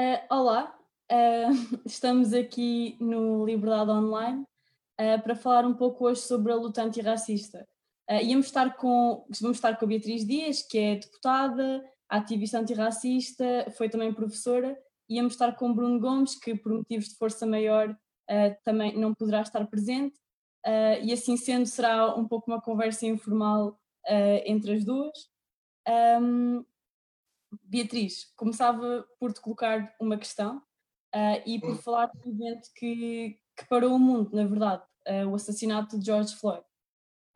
Uh, olá, uh, estamos aqui no Liberdade Online uh, para falar um pouco hoje sobre a luta antirracista. Uh, íamos estar com, vamos estar com a Beatriz Dias, que é deputada, ativista antirracista, foi também professora, íamos estar com Bruno Gomes, que por motivos de força maior também não poderá estar presente, e assim sendo será um pouco uma conversa informal entre as duas. Um, Beatriz, começava por te colocar uma questão uh, e por falar de um evento que, que parou o mundo, na verdade, uh, o assassinato de George Floyd.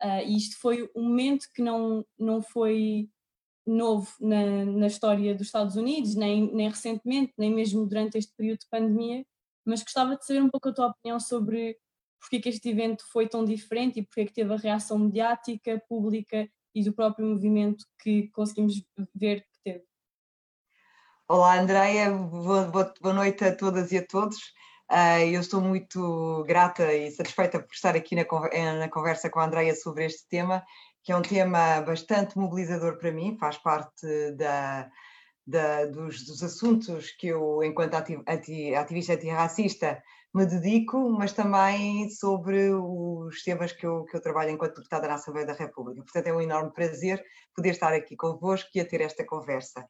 Uh, e isto foi um momento que não, não foi novo na, na história dos Estados Unidos, nem, nem recentemente, nem mesmo durante este período de pandemia, mas gostava de saber um pouco a tua opinião sobre porque que este evento foi tão diferente e porque que teve a reação mediática, pública e do próprio movimento que conseguimos ver Olá, Andreia, boa, boa, boa, noite a todas e a todos. Uh, eu estou muito grata e satisfeita por estar aqui na, eh, na conversa com a Andreia sobre este tema, que é um tema bastante mobilizador para mim, faz parte da, da, dos, dos, assuntos que eu, enquanto ati, ativista antirracista, me dedico, mas também sobre os temas que eu, que eu trabalho enquanto deputada na Assembleia da República. Portanto, é um enorme prazer poder estar aqui convosco e a ter esta conversa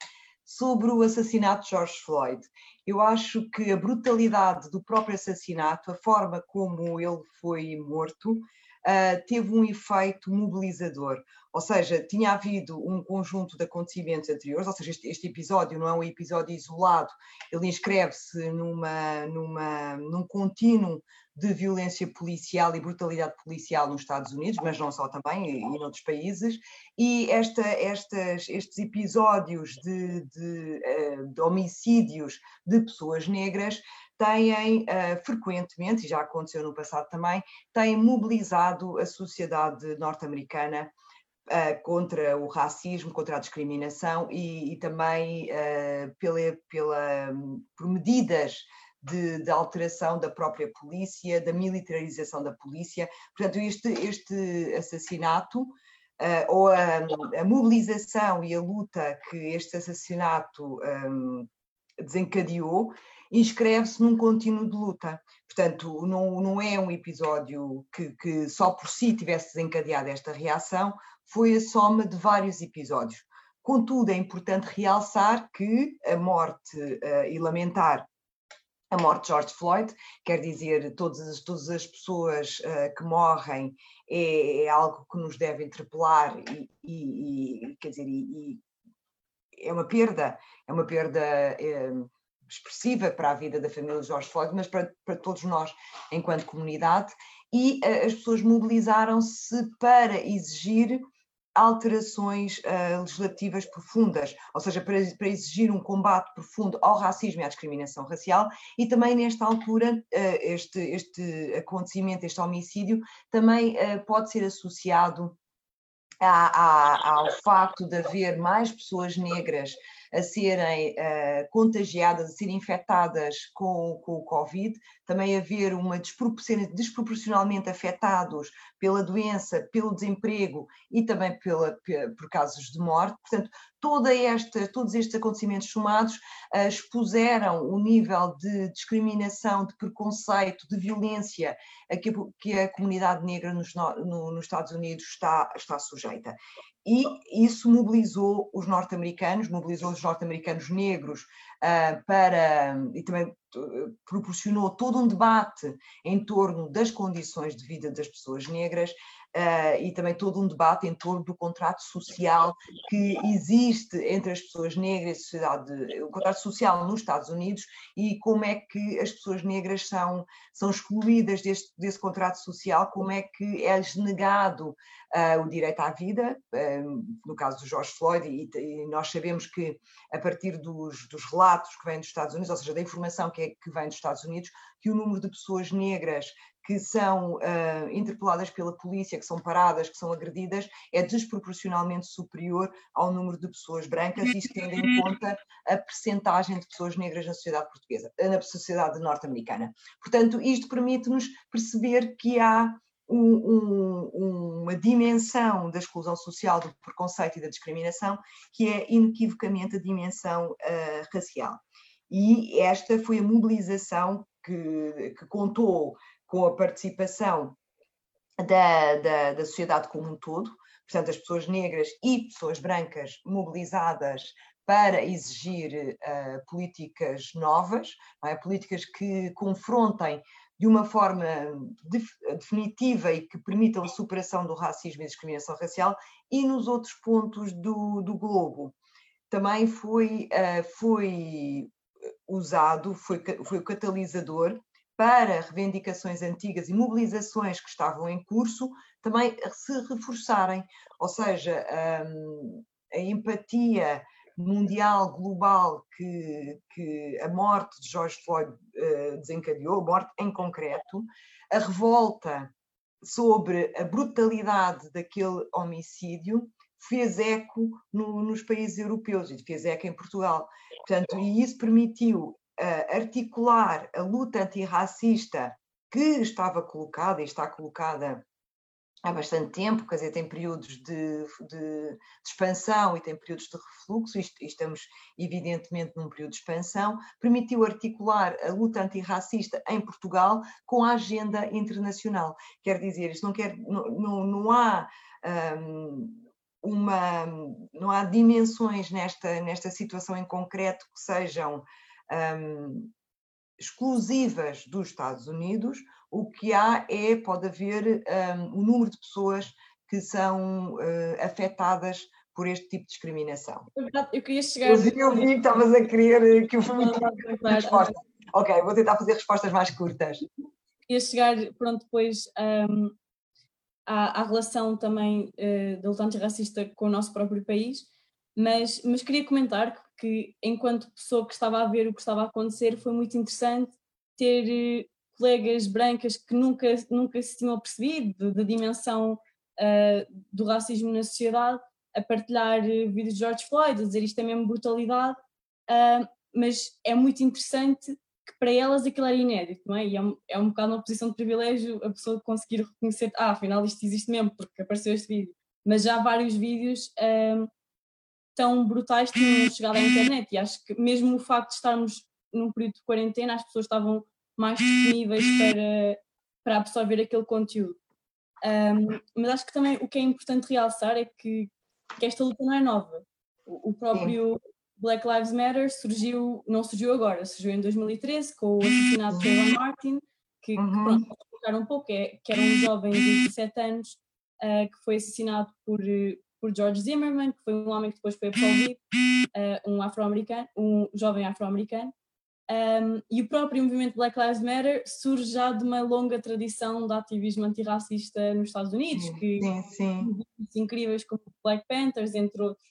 sobre o assassinato de George Floyd. Eu acho que a brutalidade do próprio assassinato, a forma como ele foi morto, uh, teve um efeito mobilizador. Ou seja, tinha havido um conjunto de acontecimentos anteriores, ou seja, este, este episódio não é um episódio isolado, ele inscreve-se numa, numa, num contínuo de violência policial e brutalidade policial nos Estados Unidos, mas não só também, e, em outros países, e esta, estas, estes episódios de, de, eh, de homicídios de pessoas negras têm uh, frequentemente, e já aconteceu no passado também, têm mobilizado a sociedade norte-americana uh, contra o racismo, contra a discriminação e, e também uh, pela, pela, por medidas de, de, alteração da própria polícia, da militarização da polícia. Portanto, este, este assassinato Uh, ou a, a, mobilização e a luta que este assassinato um, desencadeou inscreve-se num contínuo de luta. Portanto, não, não é um episódio que, que só por si tivesse desencadeado esta reação, foi a soma de vários episódios. Contudo, é importante realçar que a morte uh, e lamentar a morte de George Floyd, quer dizer, todas as, todas as pessoas uh, que morrem é, é, algo que nos deve interpelar e, e, e quer dizer, e, é uma perda, é uma perda é, expressiva para a vida da família de George Floyd, mas para, para todos nós enquanto comunidade, e uh, as pessoas mobilizaram-se para exigir alterações uh, legislativas profundas, ou seja, para, para, exigir um combate profundo ao racismo e à discriminação racial, e também nesta altura, uh, este, este acontecimento, este homicídio, também pode ser associado a, a, ao facto de haver mais pessoas negras a serem uh, contagiadas, a serem infectadas com, com o Covid, também haver uma desproporcionalmente afetados pela doença, pelo desemprego e também pela, por casos de morte. Portanto, toda esta, todos estes acontecimentos somados uh, expuseram o nível de discriminação, de preconceito, de violência a que, que a comunidade negra nos, no, nos Estados Unidos está, está sujeita e isso mobilizou os norte-americanos, mobilizou os norte-americanos negros uh, para e também proporcionou todo um debate em torno das condições de vida das pessoas negras uh, e também todo um debate em torno do contrato social que existe entre as pessoas negras sociedade, o contrato social nos Estados Unidos e como é que as pessoas negras são, são excluídas deste, desse contrato social, como é que é-lhes negado uh, o direito à vida, uh, no caso do George Floyd, e, e, nós sabemos que a partir dos, dos relatos que vêm dos Estados Unidos, ou seja, da informação que, é, que vem dos Estados Unidos, que o número de pessoas negras que são uh, interpeladas pela polícia, que são paradas, que são agredidas, é desproporcionalmente superior ao número de pessoas brancas, isto tendo em conta a percentagem de pessoas negras na sociedade portuguesa, na sociedade norte-americana. Portanto, isto permite-nos perceber que há um, um, uma dimensão da exclusão social, do preconceito e da discriminação, que é inequivocamente a dimensão uh, racial. e esta foi a mobilização que, que contou com a participação da, da, da sociedade como um todo, portanto, as pessoas negras e pessoas brancas mobilizadas para exigir uh, políticas novas, é? políticas que confrontem de uma forma definitiva e que permitam a superação do racismo e discriminação racial e nos outros pontos do, do globo. Também foi, uh, foi usado, foi, foi o catalisador para reivindicações antigas e mobilizações que estavam em curso também se reforçarem, ou seja, um, a empatia mundial, global, que, que a morte de George Floyd uh, desencadeou, a morte em concreto, a revolta sobre a brutalidade daquele homicídio fez eco no, nos países europeus e fez eco em Portugal. Portanto, e isso permitiu uh, articular a luta antirracista que estava colocada e está colocada há bastante tempo, quer dizer, tem períodos de, de, de expansão e tem períodos de refluxo, e estamos evidentemente num período de expansão, permitiu articular a luta antirracista em Portugal com a agenda internacional. Quer dizer, isto não, quer, não, não, não há. Um, uma, não há dimensões nesta, nesta situação em concreto que sejam um, exclusivas dos Estados Unidos, o que há é, pode haver um, um número de pessoas que são uh, afetadas por este tipo de discriminação. Eu queria chegar. Eu, eu vi que estavas a querer que eu muito resposta. Ok, vou tentar fazer respostas mais curtas. Queria chegar, pronto, depois um, à, à, relação também uh, da luta antirracista com o nosso próprio país, mas, mas queria comentar que, enquanto pessoa que estava a ver o que estava a acontecer, foi muito interessante ter colegas brancas que nunca, nunca se tinham percebido da dimensão uh, do racismo na sociedade a partilhar uh, vídeos de George Floyd, a dizer isto é mesmo brutalidade, uh, mas é muito interessante que para elas aquilo era inédito, não é? E é um, é um bocado uma posição de privilégio a pessoa conseguir reconhecer, ah, afinal isto existe mesmo, porque apareceu este vídeo. Mas já vários vídeos um, tão brutais tinham chegado à internet e acho que mesmo o facto de estarmos num período de quarentena, as pessoas estavam mais disponíveis para, para absorver aquele conteúdo. Um, mas acho que também o que é importante realçar é que, que esta luta não é nova. O, o próprio Black Lives Matter surgiu, não surgiu agora, surgiu em 2013 com o assassinato de Trayvon Martin, que, uhum. que pronto, explicar um pouco, é, que era um jovem de 17 anos uh, que foi assassinado por, por George Zimmerman, que foi um homem que depois foi absolvido, uh, um afro-americano, um jovem afro-americano, um, e o próprio movimento Black Lives Matter surge já de uma longa tradição de ativismo antirracista nos Estados Unidos, que sim, sim. incríveis como Black Panthers, entre outros.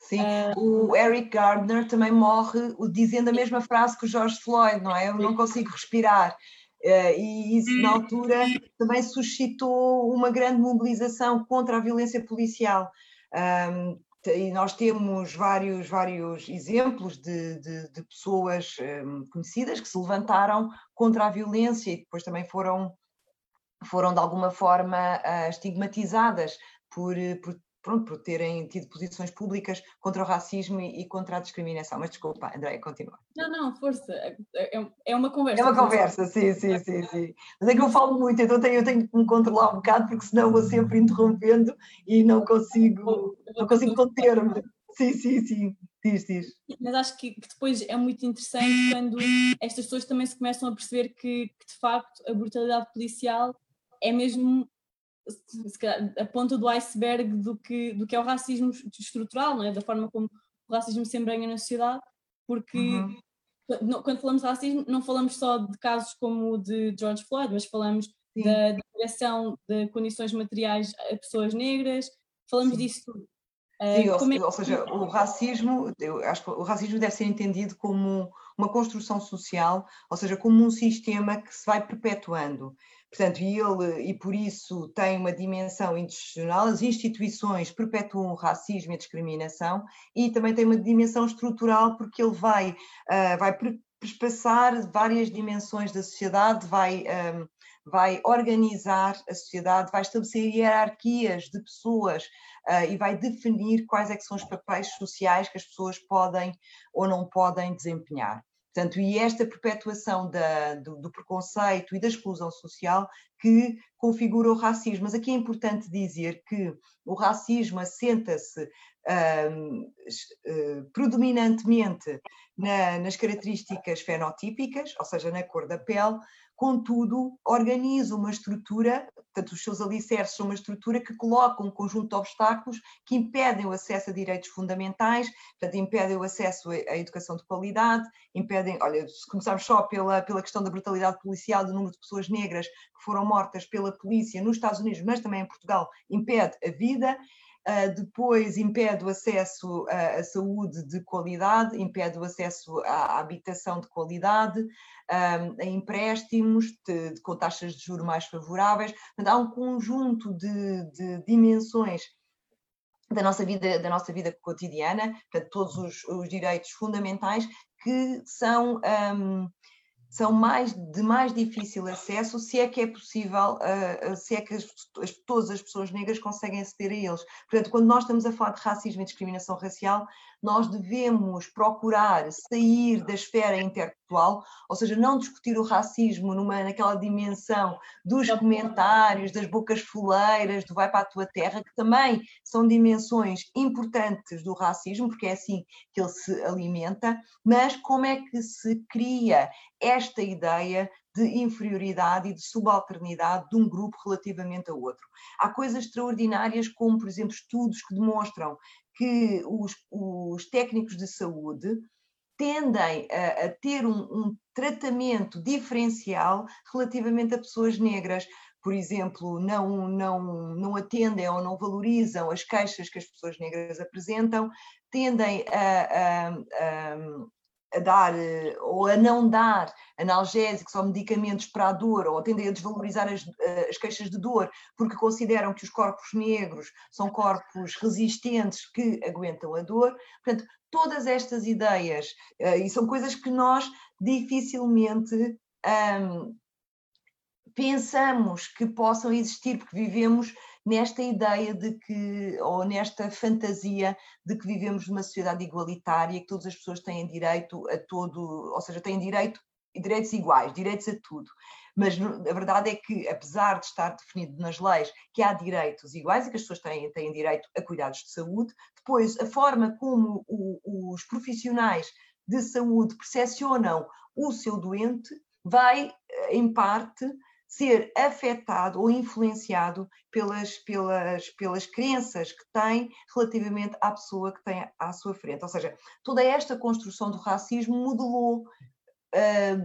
Sim, uh, o Eric Gardner também morre dizendo a mesma frase que o George Floyd, não é? Eu não consigo respirar. Uh, e isso, na altura, também suscitou uma grande mobilização contra a violência policial. Um, e nós temos vários, vários exemplos de, de, de pessoas um, conhecidas que se levantaram contra a violência e depois também foram, foram de alguma forma uh, estigmatizadas por, por pronto, por terem tido posições públicas contra o racismo e, e contra a discriminação. Mas desculpa, André, continua. Não, não, força, é, é, é uma conversa. É uma conversa, sim, sim, sim, sim. Mas é que eu falo muito, então tenho, eu tenho que me controlar um bocado, porque senão vou sempre interrompendo e não consigo, não consigo conter-me. Sim, sim, sim. Diz, diz. Mas acho que, que, depois é muito interessante quando estas pessoas também se começam a perceber que, que de facto a brutalidade policial é mesmo a ponta do iceberg do que, do que é o racismo estrutural, não é? da forma como o racismo se embranha na sociedade, porque uhum. quando falamos de racismo não falamos só de casos como o de George Floyd, mas falamos Sim. da negação de condições materiais a pessoas negras, falamos Sim. disso tudo. Sim, uh, ou, é... ou, seja, o racismo, eu acho que o racismo deve ser entendido como uma construção social, ou seja, como um sistema que se vai perpetuando. Portanto, e ele, e por isso tem uma dimensão institucional, as instituições perpetuam o racismo e a discriminação, e também tem uma dimensão estrutural, porque ele vai, uh, vai perpassar várias dimensões da sociedade, vai, um, vai organizar a sociedade, vai estabelecer hierarquias de pessoas uh, e vai definir quais é que são os papéis sociais que as pessoas podem ou não podem desempenhar. Portanto, e esta perpetuação da, do, do, preconceito e da exclusão social que configura o racismo. Mas aqui é importante dizer que o racismo assenta-se uh, predominantemente na, nas características fenotípicas, ou seja, na cor da pele, contudo, organiza uma estrutura, portanto, os seus alicerces são uma estrutura que coloca um conjunto de obstáculos que impedem o acesso a direitos fundamentais, portanto, impedem o acesso à educação de qualidade, impedem, olha, se começarmos só pela, pela questão da brutalidade policial, do número de pessoas negras que foram mortas pela polícia nos Estados Unidos, mas também em Portugal, impede a vida, depois impede o acesso à, à, saúde de qualidade, impede o acesso à habitação de qualidade, um, a empréstimos de, com taxas de juros mais favoráveis. Portanto, há um conjunto de, de dimensões da nossa vida, da nossa vida cotidiana, portanto, todos os, os direitos fundamentais que são um, são mais de mais difícil acesso, se é que é possível, uh, se é que as, as, todas as pessoas negras conseguem aceder a eles. Portanto, quando nós estamos a falar de racismo e discriminação racial, nós devemos procurar sair da esfera interpessoal, ou seja, não discutir o racismo numa, naquela dimensão dos comentários, das bocas foleiras, do vai para a tua terra, que também são dimensões importantes do racismo, porque é assim que ele se alimenta, mas como é que se cria esta ideia de inferioridade e de subalternidade de um grupo relativamente a outro. Há coisas extraordinárias, como, por exemplo, estudos que demonstram que os, os técnicos de saúde tendem a, a ter um, um, tratamento diferencial relativamente a pessoas negras. Por exemplo, não, não, não atendem ou não valorizam as queixas que as pessoas negras apresentam, tendem a, a, a a dar eh, ou a não dar analgésicos ou medicamentos para a dor, ou tendem a desvalorizar as, eh, as, queixas de dor, porque consideram que os corpos negros são corpos resistentes que aguentam a dor. Portanto, todas estas ideias, eh, e são coisas que nós dificilmente hum, pensamos que possam existir, porque vivemos nesta ideia de que, ou nesta fantasia de que vivemos numa sociedade igualitária, que todas as pessoas têm direito a todo, ou seja, têm direito direitos iguais, direitos a tudo. Mas a verdade é que, apesar de estar definido nas leis que há direitos iguais e que as pessoas têm, têm direito a cuidados de saúde, depois a forma como o, os profissionais de saúde percepcionam o seu doente vai, eh, em parte, ser afetado ou influenciado pelas, pelas, pelas crenças que tem relativamente à pessoa que tem à sua frente. Ou seja, toda esta construção do racismo modelou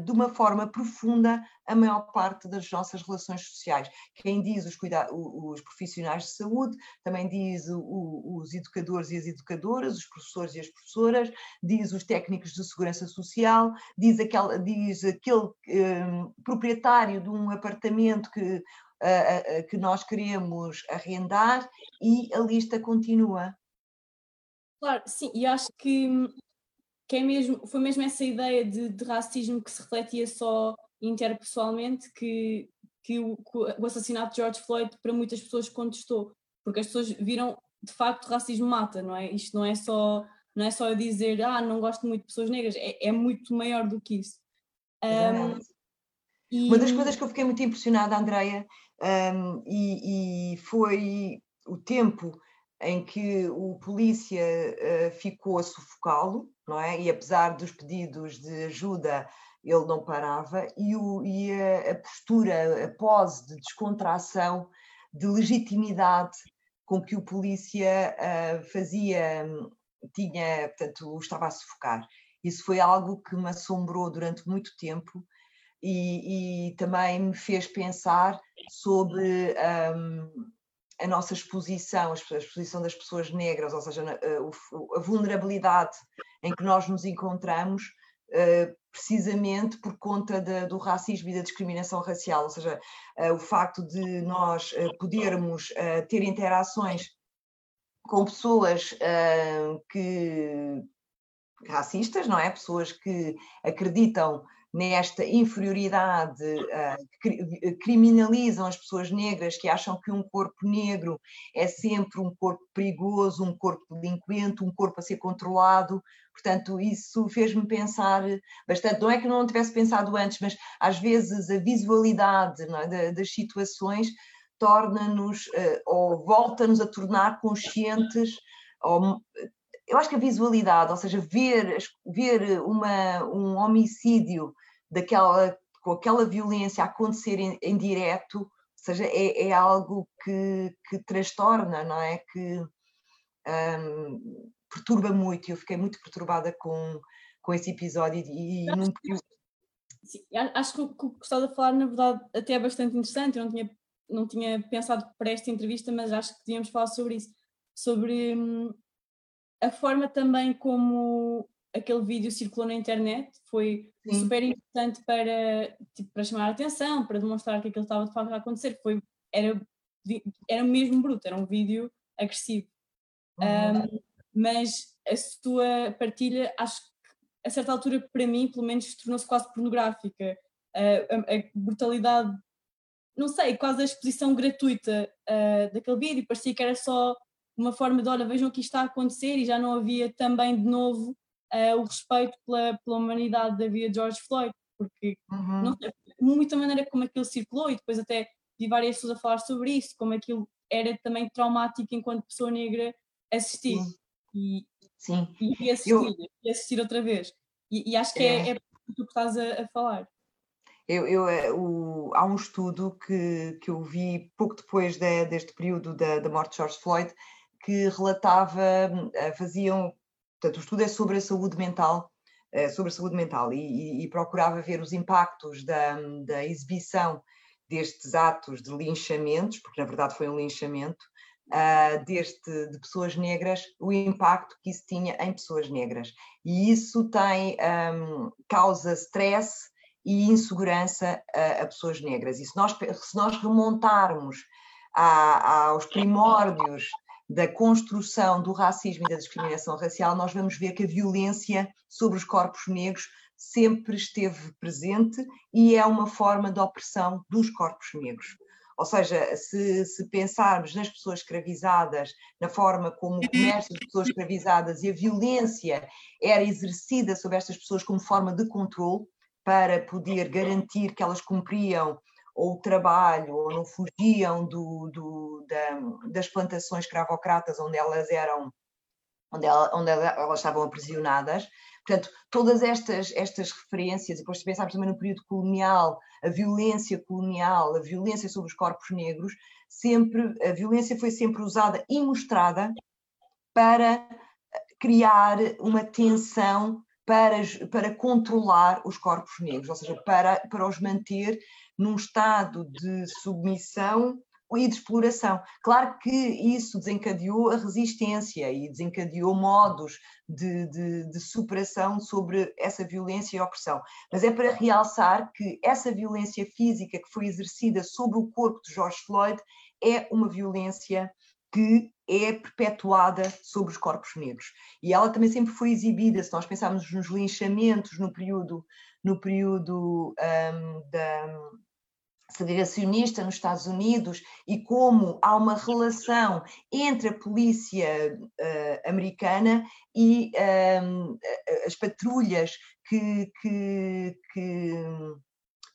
de uma forma profunda a maior parte das nossas relações sociais. Quem diz os, cuida os profissionais de saúde, também diz o, os educadores e as educadoras, os professores e as professoras, diz os técnicos de segurança social, diz aquele, diz aquele um, eh, proprietário de um apartamento que, uh, uh, que nós queremos arrendar e a lista continua. Claro, sim, e acho que hum, que é mesmo, foi mesmo essa ideia de, de racismo que se refletia só interpessoalmente que, que o, o, assassinato de George Floyd para muitas pessoas contestou, porque as pessoas viram de facto racismo mata, não é? Isto não é só não é só dizer ah não gosto muito de pessoas negras, é, é muito maior do que isso. Um, e... Uma das coisas que eu fiquei muito impressionada, Andreia, um, e, e foi o tempo em que o polícia uh, ficou a sufocá-lo, não é? E apesar dos pedidos de ajuda, ele não parava, e, o, e a, a, postura, a pose de descontração, de legitimidade com que o polícia uh, fazia, tinha, portanto, estava a sufocar. Isso foi algo que me assombrou durante muito tempo e, e também me fez pensar sobre um, a nossa exposição, a exposição das pessoas negras, ou seja, a vulnerabilidade em que nós nos encontramos, eh, precisamente por conta do racismo e da discriminação racial, ou seja, eh, o facto de nós eh, podermos ter interações com pessoas que racistas, não é? Pessoas que acreditam nesta inferioridade, uh, criminalizam as pessoas negras que acham que um corpo negro é sempre um corpo perigoso, um corpo delinquente, um corpo a ser controlado. Portanto, isso fez-me pensar bastante. Não é que não tivesse pensado antes, mas às vezes a visualidade é, das situações torna-nos uh, ou volta-nos a tornar conscientes ou eu acho que a visualidade, ou seja, ver, ver uma, um homicídio daquela, com aquela violência acontecer em, em direto, ou seja, é, é algo que, que transtorna, não é? Que um, perturba muito. Eu fiquei muito perturbada com, com esse episódio e, e num Sim, acho que o que gostava de falar, na verdade, até é bastante interessante. Eu não tinha, não tinha pensado para esta entrevista, mas acho que devíamos falar sobre isso. Sobre hum, a forma também como aquele vídeo circulou na internet foi Sim. super importante para, tipo, para chamar a atenção, para demonstrar que aquilo estava de facto a acontecer. Foi, era, era mesmo bruto, era um vídeo agressivo. Uhum. Um, mas a sua partilha, acho que a certa altura, para mim, pelo menos, tornou-se quase pornográfica. Uh, a, a, brutalidade, não sei, quase a exposição gratuita uh, daquele vídeo, parecia que era só uma forma de, olha, vejam o que está a acontecer e já não havia também de novo uh, o respeito pela, pela humanidade da vida de George Floyd, porque uhum. não sei, muita maneira como aquilo circulou e depois até vi várias pessoas a falar sobre isso, como aquilo era também traumático enquanto pessoa negra assistir. Sim. E, Sim. e assistir, Eu... e assistir outra vez. E, e acho que é, é, é o que estás a, a falar. Eu, eu, eh, o, há um estudo que, que eu vi pouco depois de, deste período da, da morte de George Floyd, que relatava, eh, faziam, portanto, o estudo é sobre a saúde mental, eh, sobre a saúde mental e, e, procurava ver os impactos da, da exibição destes atos de linchamentos, porque na verdade foi um linchamento, uh, deste, de pessoas negras, o impacto que isso tinha em pessoas negras. E isso tem, um, causa stress e insegurança a, a, pessoas negras. E se nós, se nós remontarmos a, aos primórdios da construção do racismo e da discriminação racial, nós vamos ver que a violência sobre os corpos negros sempre esteve presente e é uma forma de opressão dos corpos negros. Ou seja, se, se, pensarmos nas pessoas escravizadas, na forma como o comércio de pessoas escravizadas e a violência era exercida sobre estas pessoas como forma de controle para poder garantir que elas cumpriam ou o trabalho, ou não fugiam do, do, da, das plantações cravocratas onde elas eram, onde, ela, onde elas estavam aprisionadas. Portanto, todas estas, estas referências, e depois se pensarmos também no período colonial, a violência colonial, a violência sobre os corpos negros, sempre, a violência foi sempre usada e mostrada para criar uma tensão para, para controlar os corpos negros, ou seja, para, para os manter num estado de submissão e de exploração. Claro que isso desencadeou a resistência e desencadeou modos de, de, de, superação sobre essa violência e opressão. Mas é para realçar que essa violência física que foi exercida sobre o corpo de George Floyd é uma violência que é perpetuada sobre os corpos negros. E ela também sempre foi exibida, se nós pensarmos nos linchamentos no período, no período um, da segregacionista nos Estados Unidos e como há uma relação entre a polícia uh, americana e um, as patrulhas que, que, que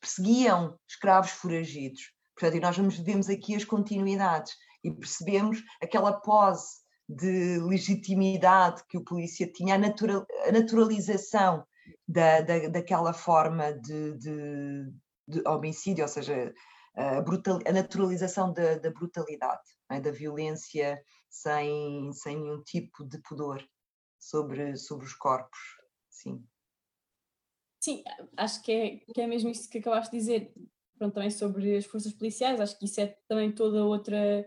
perseguiam escravos foragidos. Portanto, e nós vemos aqui as continuidades e percebemos aquela pose de legitimidade que o polícia tinha, a, natural, a naturalização da, da, daquela forma de, de, de, homicídio, ou seja, a, brutal, a naturalização da, da brutalidade, é? da violência sem, sem nenhum tipo de pudor sobre, sobre os corpos. Sim. Sim, acho que é, que é mesmo isso que acabaste de dizer. Pronto, também sobre as forças policiais, acho que isso é também toda outra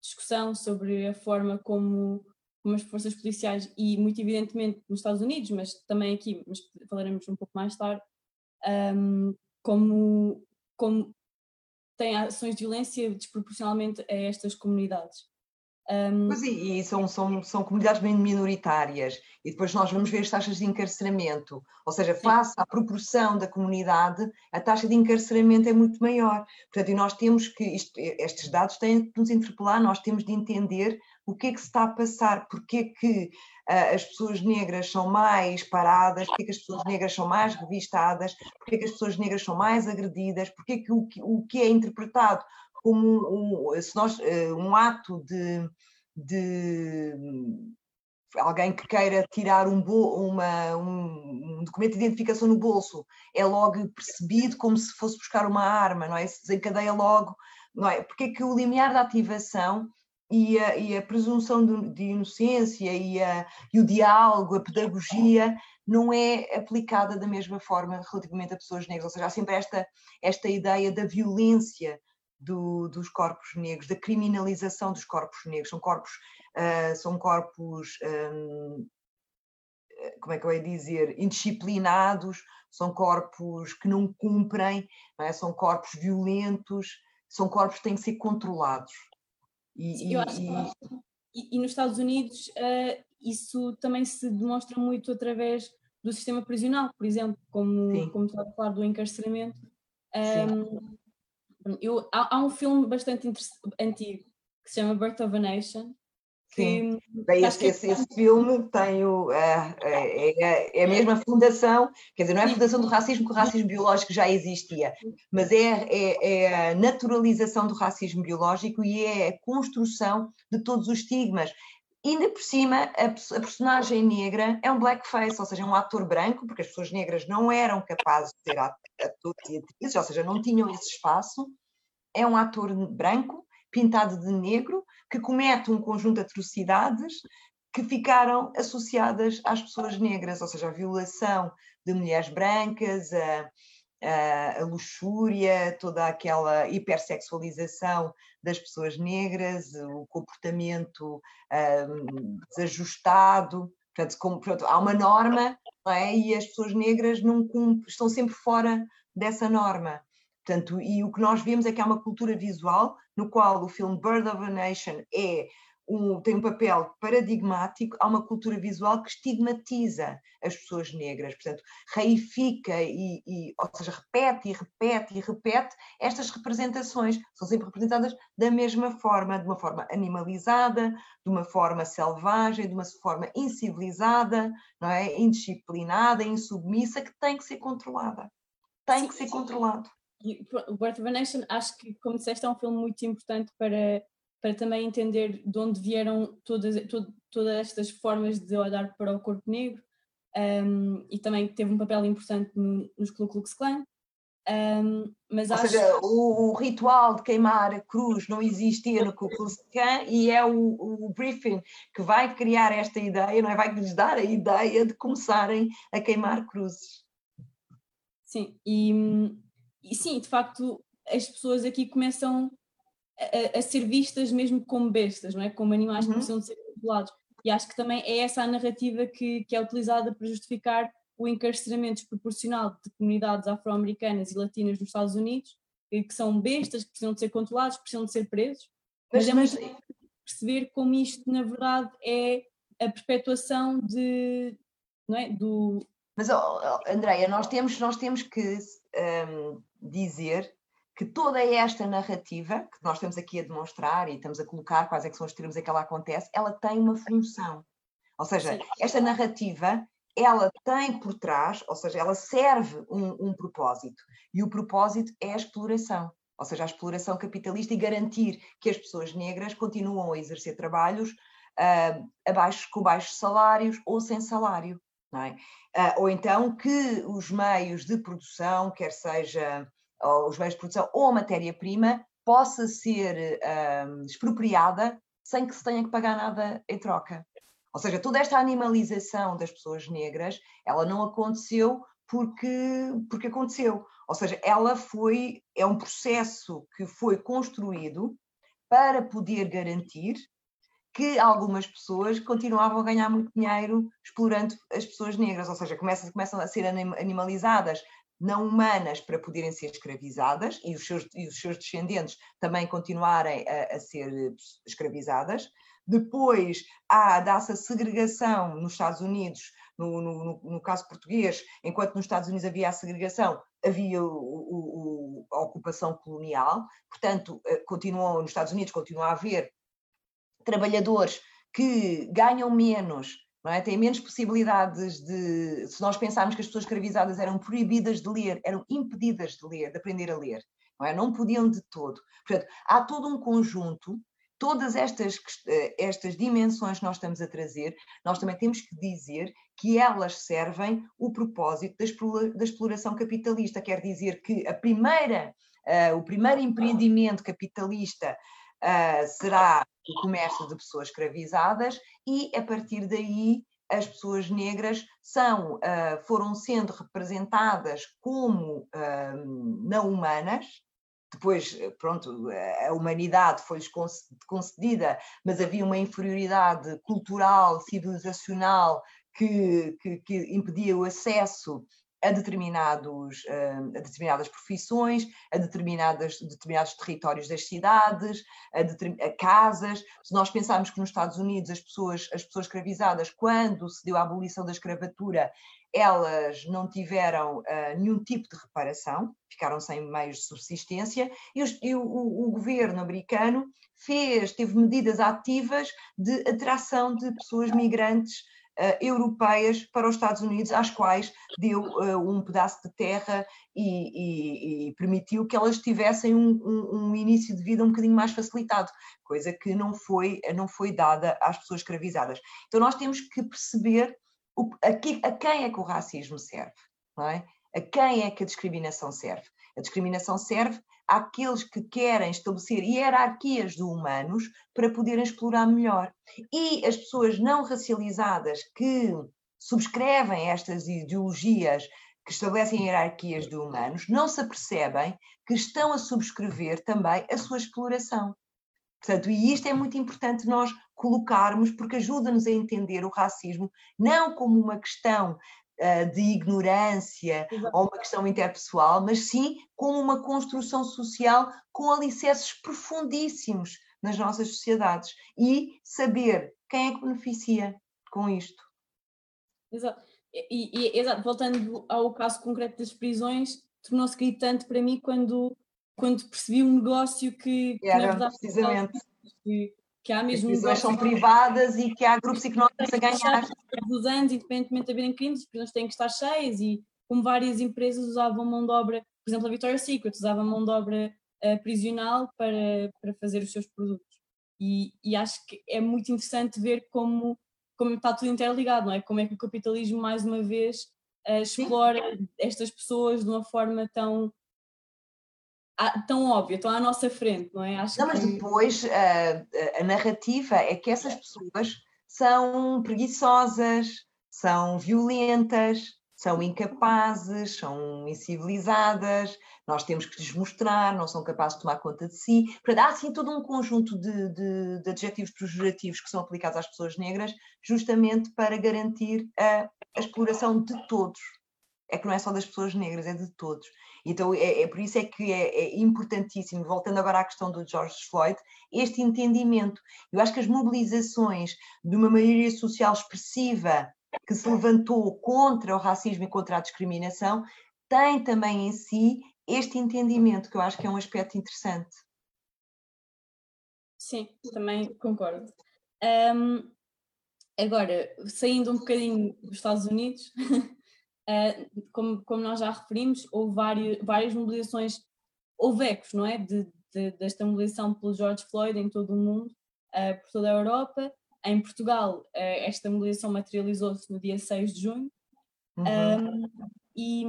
discussão sobre a forma como, como as forças policiais, e muito evidentemente nos Estados Unidos, mas também aqui, mas falaremos um pouco mais tarde, um, como, como têm ações de violência desproporcionalmente a estas comunidades. Um... Pois e, e são, são, são comunidades bem minoritárias, e depois nós vamos ver as taxas de encarceramento, ou seja, face à proporção da comunidade, a taxa de encarceramento é muito maior. Portanto, e nós temos que, isto, estes dados têm que nos interpelar, nós temos de entender o que é que se está a passar, porque é que uh, as pessoas negras são mais paradas, porque é que as pessoas negras são mais revistadas, porque é que as pessoas negras são mais agredidas, porque é que o, o que é interpretado como um, se nós, eh, um ato de, de alguém que queira tirar um, uma, um, documento de identificação no bolso é logo percebido como se fosse buscar uma arma, não é? Se desencadeia logo, não é? Porque é que o limiar da ativação e a, e a presunção de, de inocência e, a, e, o diálogo, a pedagogia, não é aplicada da mesma forma relativamente a pessoas negras, ou seja, há sempre esta, esta ideia da violência do, dos corpos negros, da criminalização dos corpos negros. São corpos, uh, são corpos um, como é que eu ia dizer, indisciplinados, são corpos que não cumprem, não é? são corpos violentos, são corpos que têm que ser controlados. E, Sim, e, e, e, nos Estados Unidos uh, isso também se demonstra muito através do sistema prisional, por exemplo, como, como estava a falar do encarceramento. Um, eu, há, há, um filme bastante antigo que se chama Birth of a Nation. Sim, Bem, esse, esse, esse, filme tem o, é, é, é, a mesma fundação, quer dizer, não é a fundação do racismo, porque o racismo biológico já existia, mas é, é, é, a naturalização do racismo biológico e é a construção de todos os estigmas. Ainda por cima, a, a personagem negra é um blackface, ou seja, um ator branco, porque as pessoas negras não eram capazes de ser atores e atrizes, ou seja, não tinham esse espaço. É um ator branco, pintado de negro, que comete um conjunto de atrocidades que ficaram associadas às pessoas negras, ou seja, a violação de mulheres brancas, a, a, a luxúria, toda aquela hipersexualização das pessoas negras, o comportamento um, desajustado. Portanto, como, portanto, há uma norma é? e as pessoas negras não estão sempre fora dessa norma. Portanto, e o que nós vemos é que há uma cultura visual no qual o filme Bird of a Nation é um, tem um papel paradigmático, há uma cultura visual que estigmatiza as pessoas negras, portanto, reifica e, e, ou seja, repete e repete e repete estas representações, são sempre representadas da mesma forma, de uma forma animalizada, de uma forma selvagem, de uma forma incivilizada, não é? indisciplinada, insubmissa, que tem que ser controlada. Tem sim, que ser sim. controlado. O Birth of a Nation, acho que, como disseste, é um filme muito importante para para também entender de onde vieram todas, todas estas formas de olhar para o corpo negro um, e também teve um papel importante no, nos Ku Klux Klan. Um, mas Ou acho... seja, o, o, ritual de queimar a cruz não existia no Ku Klux Klan e é o, o, briefing que vai criar esta ideia, não é? vai lhes dar a ideia de começarem a queimar cruzes. Sim, e, e sim, de facto as pessoas aqui começam a, a, ser vistas mesmo como bestas, não é? Como animais uhum. que precisam de ser controlados. E acho que também é essa a narrativa que, que é utilizada para justificar o encarceramento desproporcional de comunidades afro-americanas e latinas nos Estados Unidos, que são bestas, que precisam de ser controlados, que precisam de ser presos. Mas, mas é muito perceber como isto, na verdade, é a perpetuação de, não é, do... Mas, oh, Andreia, nós temos, nós temos que um, dizer que toda esta narrativa que nós estamos aqui a demonstrar e estamos a colocar quais é que são os termos em que ela acontece, ela tem uma função. Ou seja, esta narrativa, ela tem por trás, ou seja, ela serve um, um propósito. E o propósito é a exploração. Ou seja, a exploração capitalista e garantir que as pessoas negras continuam a exercer trabalhos uh, abaixo, com baixos salários ou sem salário. É? Uh, ou então que os meios de produção, quer seja os meios de produção ou a matéria-prima possa ser um, expropriada sem que se tenha que pagar nada em troca. Ou seja, toda esta animalização das pessoas negras, ela não aconteceu porque, porque aconteceu. Ou seja, ela foi, é um processo que foi construído para poder garantir que algumas pessoas continuavam a ganhar muito dinheiro explorando as pessoas negras, ou seja, começam, começam a ser animalizadas não humanas para poderem ser escravizadas e os seus, e os seus descendentes também continuarem a, a ser escravizadas. Depois há, dá-se a segregação nos Estados Unidos, no, no, no, caso português, enquanto nos Estados Unidos havia a segregação, havia o, o, a ocupação colonial, portanto, eh, continuam, nos Estados Unidos continua a haver trabalhadores que ganham menos, não é? têm menos possibilidades de. Se nós pensarmos que as pessoas escravizadas eram proibidas de ler, eram impedidas de ler, de aprender a ler, não, é? não podiam de todo. Portanto, há todo um conjunto todas estas, eh, estas dimensões que nós estamos a trazer, nós também temos que dizer que elas servem o propósito da exploração capitalista. Quer dizer que a primeira, uh, o primeiro empreendimento capitalista uh, será o comércio de pessoas escravizadas e, a partir daí, as pessoas negras são, uh, foram sendo representadas como não humanas, depois, pronto, a humanidade foi-lhes concedida, mas havia uma inferioridade cultural, civilizacional, que, que, que impedia o acesso a, determinados, eh, a determinadas profissões, a determinadas, determinados territórios das cidades, a, a, casas. Se nós pensarmos que nos Estados Unidos as pessoas, as pessoas escravizadas, quando se deu a abolição da escravatura, elas não tiveram uh, nenhum tipo de reparação, ficaram sem meios de subsistência, e, os, e o, o, governo americano fez, teve medidas ativas de atração de pessoas migrantes europeias para os Estados Unidos, às quais deu uh, um pedaço de terra e, e, e permitiu que elas tivessem um, um, um, início de vida um bocadinho mais facilitado, coisa que não foi, não foi dada às pessoas escravizadas. Então nós temos que perceber o, a, que, a quem é que o racismo serve, não é? A quem é que a discriminação serve? A discriminação serve àqueles que querem estabelecer hierarquias de humanos para poderem explorar melhor. E as pessoas não racializadas que subscrevem estas ideologias que estabelecem hierarquias de humanos não se apercebem que estão a subscrever também a sua exploração. Portanto, e isto é muito importante nós colocarmos, porque ajuda-nos a entender o racismo não como uma questão uh, de ignorância ou uma questão interpessoal, mas sim como uma construção social com alicerces profundíssimos nas nossas sociedades e saber quem é que beneficia com isto. Exato. E, e exato, voltando ao caso concreto das prisões, tornou-se gritante para mim quando, quando percebi um negócio que, verdade precisamente. Que, que há mesmo. As prisões são privadas e que há grupos económicos a ganhar. Dos anos, independentemente de haverem crimes, as prisões têm que estar cheias e como várias empresas usavam mão de obra, por exemplo, a Victoria's Secret usava mão de obra uh, prisional para, para fazer os seus produtos. E, e, acho que é muito interessante ver como, como está tudo interligado, não é? Como é que o capitalismo, mais uma vez, uh, explora Sim. estas pessoas de uma forma tão tão óbvia, estão à nossa frente, não é? Acho não, que... mas depois a, a narrativa é que essas pessoas são preguiçosas, são violentas, são incapazes, são incivilizadas, nós temos que lhes mostrar, não são capazes de tomar conta de si. Portanto, há assim todo um conjunto de, de, de adjetivos pejorativos que são aplicados às pessoas negras, justamente para garantir a, a exploração de todos. É que não é só das pessoas negras, é de todos. Então, é, é por isso é que é, é, importantíssimo, voltando agora à questão do George Floyd, este entendimento. Eu acho que as mobilizações de uma maioria social expressiva que se levantou contra o racismo e contra a discriminação têm também em si este entendimento, que eu acho que é um aspecto interessante. Sim, também concordo. Um, agora, saindo um bocadinho dos Estados Unidos, como, como nós já referimos, houve várias, várias mobilizações, houve ecos, não é? De, de, desta mobilização pelo George Floyd em todo o mundo, uh, por toda a Europa. Em Portugal, uh, esta mobilização materializou-se no dia 6 de junho. Uhum. Um, e,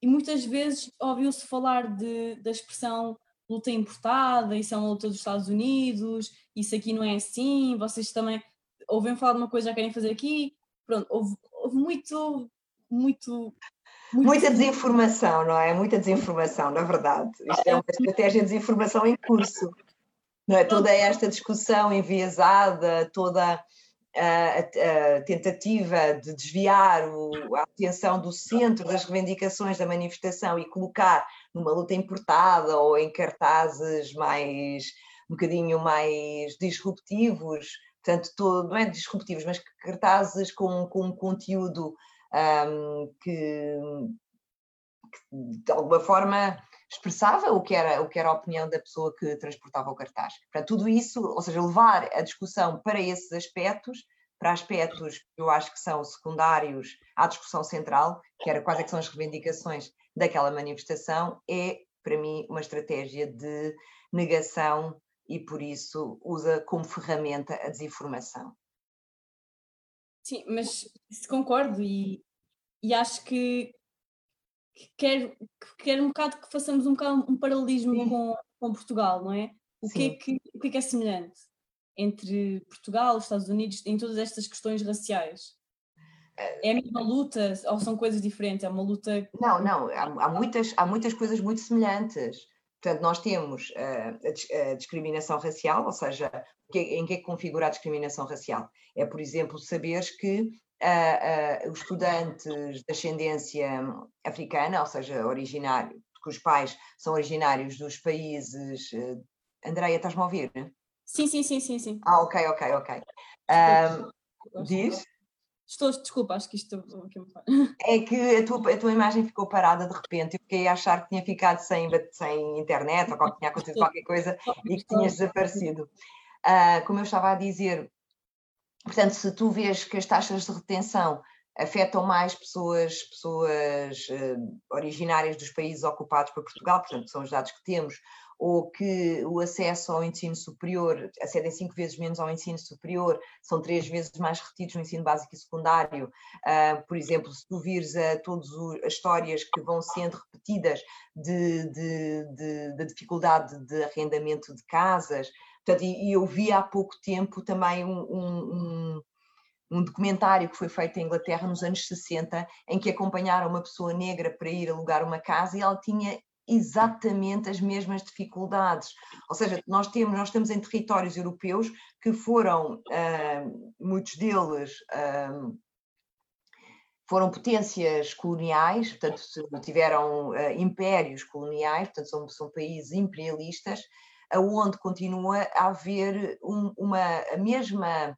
e, muitas vezes ouviu-se falar de, da expressão luta importada, isso é uma luta dos Estados Unidos, isso aqui não é assim, vocês também ouvem falar de uma coisa já querem fazer aqui. Pronto, houve, houve muito muito, muito. Muita desinformação, não é? Muita desinformação, na verdade. Isto é uma estratégia de desinformação em curso. Não é? Toda esta discussão enviesada, toda a, a, tentativa de desviar o, a atenção do centro das reivindicações da manifestação e colocar numa luta importada ou em cartazes mais um bocadinho mais disruptivos, portanto, todo, não é disruptivos, mas cartazes com, com um conteúdo um, que, que, de alguma forma expressava o que, era, o que era a opinião da pessoa que transportava o cartaz. Para tudo isso, ou seja, levar a discussão para esses aspectos, para aspectos que eu acho que são secundários à discussão central, que era quais é que são as reivindicações daquela manifestação, é, para mim, uma estratégia de negação e, por isso, usa como ferramenta a desinformação. Sim, mas concordo e, e acho que, que quero, que quero um bocado que façamos um bocado um paralelismo com, com Portugal, não é? O que é que, o que é que é semelhante entre Portugal, os Estados Unidos, em todas estas questões raciais? É a mesma luta ou são coisas diferentes? É uma luta. Não, não, há, há muitas, há muitas coisas muito semelhantes. Portanto, nós temos uh, a, a, discriminação racial, ou seja, em que é que configura a discriminação racial? É, por exemplo, saberes que uh, uh, os estudantes de ascendência africana, ou seja, originário, que os pais são originários dos países. Uh, Andreia, estás-me a ouvir? Sim, sim, sim, sim, sim. Ah, ok, ok, ok. Um, diz? Estou, desculpa, acho que isto é que a tua, a tua imagem ficou parada de repente. Eu fiquei a achar que tinha ficado sem, sem internet ou que tinha acontecido qualquer coisa e que tinhas desaparecido. Uh, como eu estava a dizer, Portanto, se tu vês que as taxas de retenção afetam mais pessoas, pessoas uh, originárias dos países ocupados por Portugal, portanto, são os dados que temos, ou que o acesso ao ensino superior acedem cinco vezes menos ao ensino superior, são três vezes mais retidos no ensino básico e secundário. Uh, por exemplo, se tu vires a todas as histórias que vão sendo repetidas de, de, de, de dificuldade de arrendamento de casas, Portanto, e, eu vi há pouco tempo também um, um, um, documentário que foi feito em Inglaterra nos anos 60, em que acompanharam uma pessoa negra para ir alugar uma casa e ela tinha exatamente as mesmas dificuldades. Ou seja, nós temos, nós estamos em territórios europeus que foram, uh, muitos deles, uh, foram potências coloniais, portanto, tiveram uh, impérios coloniais, portanto, são, são países imperialistas, aonde continua a haver um, uma, a mesma,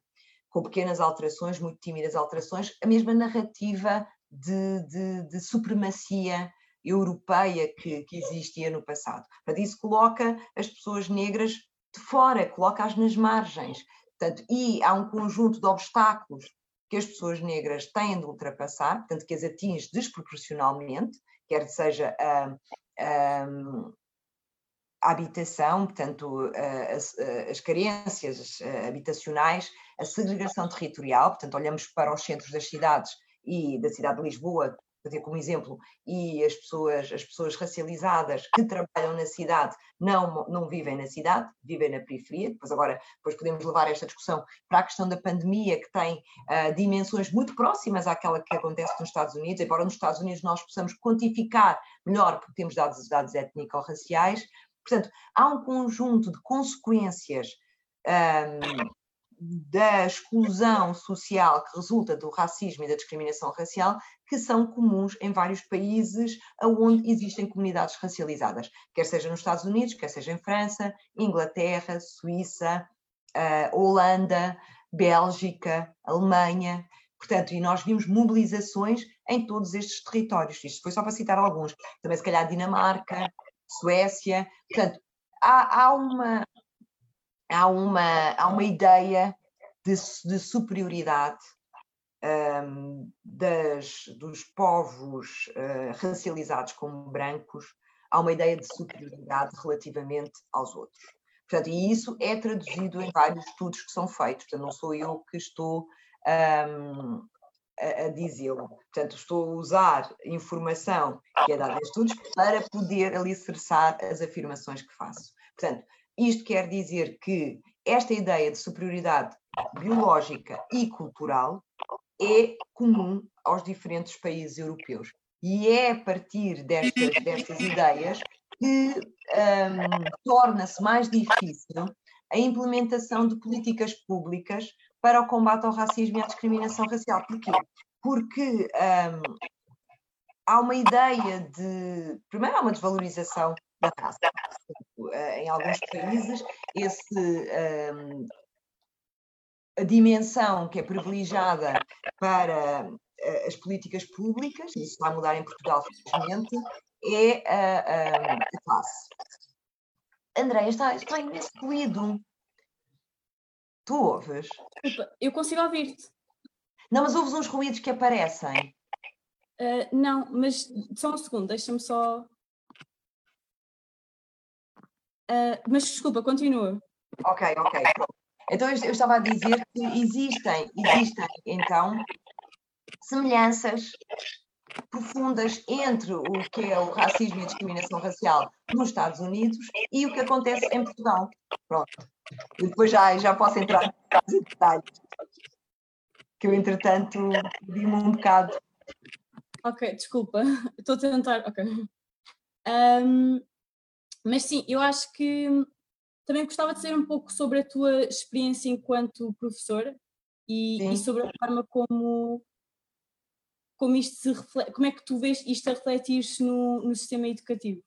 com pequenas alterações, muito tímidas alterações, a mesma narrativa de, de, de supremacia europeia que, que, existia no passado. Para isso coloca as pessoas negras de fora, coloca-as nas margens. Portanto, e há um conjunto de obstáculos que as pessoas negras têm de ultrapassar, portanto, que as atinge desproporcionalmente, quer seja a, a, a habitação, portanto, as, as carências habitacionais, a segregação territorial, portanto, olhamos para os centros das cidades e da cidade de Lisboa, ter como exemplo, e as pessoas, as pessoas racializadas que trabalham na cidade não, não vivem na cidade, vivem na periferia. Depois agora depois podemos levar esta discussão para a questão da pandemia, que tem uh, dimensões muito próximas àquela que acontece nos Estados Unidos, embora nos Estados Unidos nós possamos quantificar melhor, porque temos dados, dados étnico-raciais, Portanto, há um conjunto de consequências um, da exclusão social que resulta do racismo e da discriminação racial que são comuns em vários países onde existem comunidades racializadas, quer seja nos Estados Unidos, quer seja em França, Inglaterra, Suíça, uh, Holanda, Bélgica, Alemanha. Portanto, e nós vimos mobilizações em todos estes territórios. Isto foi só para citar alguns. Também, se calhar, Dinamarca, Suécia. Portanto, há, há, uma, há, uma, há uma ideia de, de superioridade um, das, dos povos uh, racializados como brancos, há uma ideia de superioridade relativamente aos outros. Portanto, e isso é traduzido em vários estudos que são feitos, portanto, não sou eu que estou um, a, dizê-lo. Portanto, estou a usar informação que é dada em estudos para poder alicerçar as afirmações que faço. Portanto, isto quer dizer que esta ideia de superioridade biológica e cultural é comum aos diferentes países europeus. E é a partir destas, destas ideias que um, torna-se mais difícil a implementação de políticas públicas para o combate ao racismo e à discriminação racial. Porquê? Porque um, há uma ideia de. Primeiro, há uma desvalorização da raça. Em alguns países, esse, um, a dimensão que é privilegiada para eh, as políticas públicas, isso vai mudar em Portugal, felizmente, é a, a, a classe. Andréia, está, está ruído. Tu ouves? Eu consigo ouvir-te. Não, mas ouves uns ruídos que aparecem. Uh, não, mas só um segundo, deixa-me só. Uh, mas desculpa, continua. Ok, ok. Então eu, eu estava a dizer que existem, existem então semelhanças profundas entre o que é o racismo e a discriminação racial nos Estados Unidos e o que acontece em Portugal. Pronto. E depois já, já posso entrar em detalhes. Que eu, entretanto, vi-me um bocado. Ok, desculpa. Estou a tentar. Ok. Um, mas sim, eu acho que também gostava de saber um pouco sobre a tua experiência enquanto professora e, e sobre a forma como como isto se reflete, como é que tu vês isto a refletir-se no, no sistema educativo?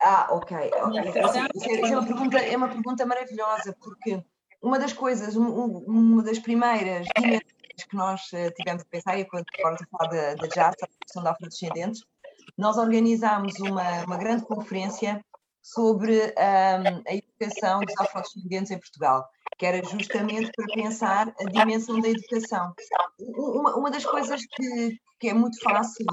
Ah, ok. okay. É, uma pergunta, é uma pergunta maravilhosa, porque uma das coisas, uma das primeiras dimensões que nós eh, tivemos a pensar, e quando agora estou a falar da, da JARS, a Associação de Afrodescendentes, nós organizámos uma, uma grande conferência sobre um, a educação dos afrodescendentes em Portugal que era justamente para pensar a dimensão da educação. Uma, uma das coisas que, que é muito fácil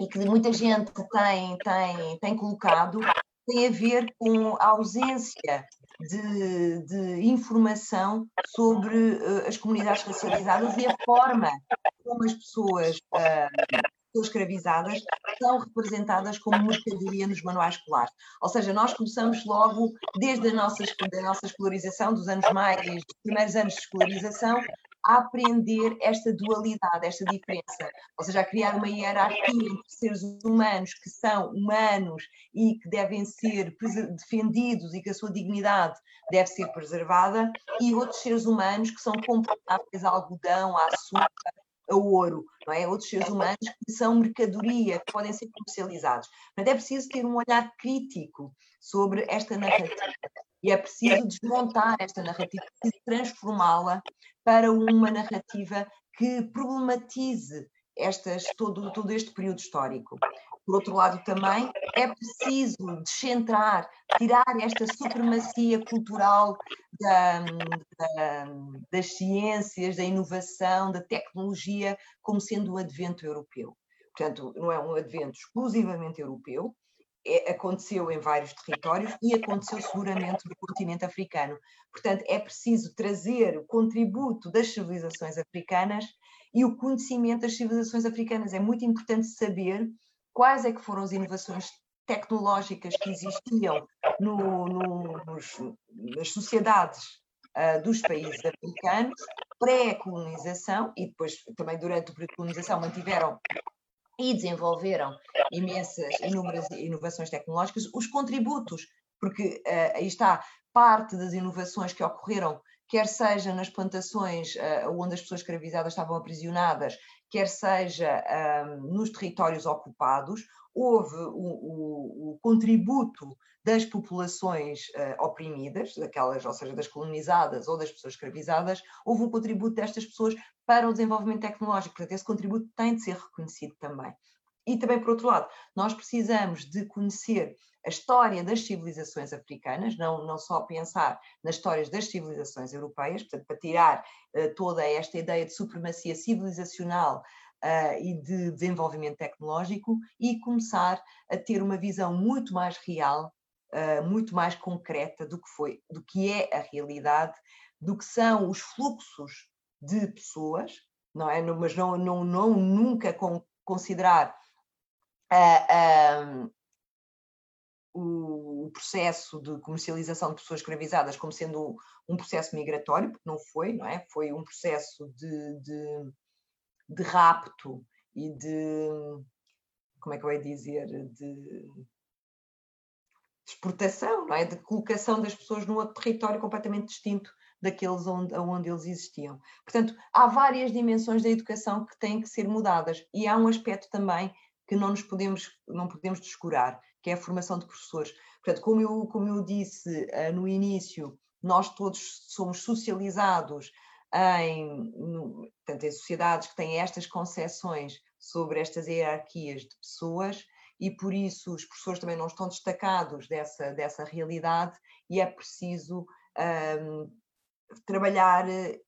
e que muita gente tem, tem, tem colocado tem a ver com a ausência de, de informação sobre uh, as comunidades racializadas e a forma como as pessoas uh, pessoas escravizadas são representadas como mercadoria nos manuais escolares. Ou seja, nós começamos logo, desde a nossa, da nossa escolarização, dos anos mais, dos primeiros anos de escolarização, a aprender esta dualidade, esta diferença, ou seja, a criar uma hierarquia entre seres humanos que são humanos e que devem ser defendidos e que a sua dignidade deve ser preservada, e outros seres humanos que são comparáveis a algodão, a açúcar, a ouro, não é? Outros seres humanos que são mercadoria, que podem ser comercializados. Mas é preciso ter um olhar crítico sobre esta narrativa. E é preciso desmontar esta narrativa e transformá-la para uma narrativa que problematize estas, todo, todo este período histórico. Por outro lado, também é preciso descentrar, tirar esta supremacia cultural da, da, das ciências, da inovação, da tecnologia, como sendo um advento europeu. Portanto, não é um advento exclusivamente europeu, é, aconteceu em vários territórios e aconteceu seguramente no continente africano. Portanto, é preciso trazer o contributo das civilizações africanas e o conhecimento das civilizações africanas. É muito importante saber quais é que foram as inovações tecnológicas que existiam no, no, nos, nas sociedades uh, dos países africanos, pré-colonização, e depois também durante a pré-colonização mantiveram e desenvolveram imensas, inúmeras inovações tecnológicas, os contributos, porque uh, aí está parte das inovações que ocorreram, quer seja nas plantações uh, onde as pessoas escravizadas estavam aprisionadas, quer seja um, nos territórios ocupados, houve o, o, o contributo das populações uh, oprimidas, daquelas, ou seja, das colonizadas ou das pessoas escravizadas, houve um contributo destas pessoas para o desenvolvimento tecnológico. Portanto, esse contributo tem de ser reconhecido também. E também, por outro lado, nós precisamos de conhecer a história das civilizações africanas, não, não só pensar nas histórias das civilizações europeias, portanto, para tirar uh, toda esta ideia de supremacia civilizacional uh, e de desenvolvimento tecnológico e começar a ter uma visão muito mais real, uh, muito mais concreta do que foi, do que é a realidade, do que são os fluxos de pessoas, não é? Mas não, não, não nunca considerar uh, o, processo de comercialização de pessoas escravizadas como sendo um processo migratório, porque não foi, não é? Foi um processo de, de, de rapto e de, como é que eu ia dizer, de exportação, não é? De colocação das pessoas num território completamente distinto daqueles onde, onde eles existiam. Portanto, há várias dimensões da educação que têm que ser mudadas e há um aspecto também que não nos podemos, não podemos descurar, que é a formação de professores. Portanto, como eu, como eu disse uh, no início, nós todos somos socializados em, no, portanto, em sociedades que têm estas concepções sobre estas hierarquias de pessoas e por isso os professores também não estão destacados dessa, dessa realidade e é preciso um, trabalhar eh,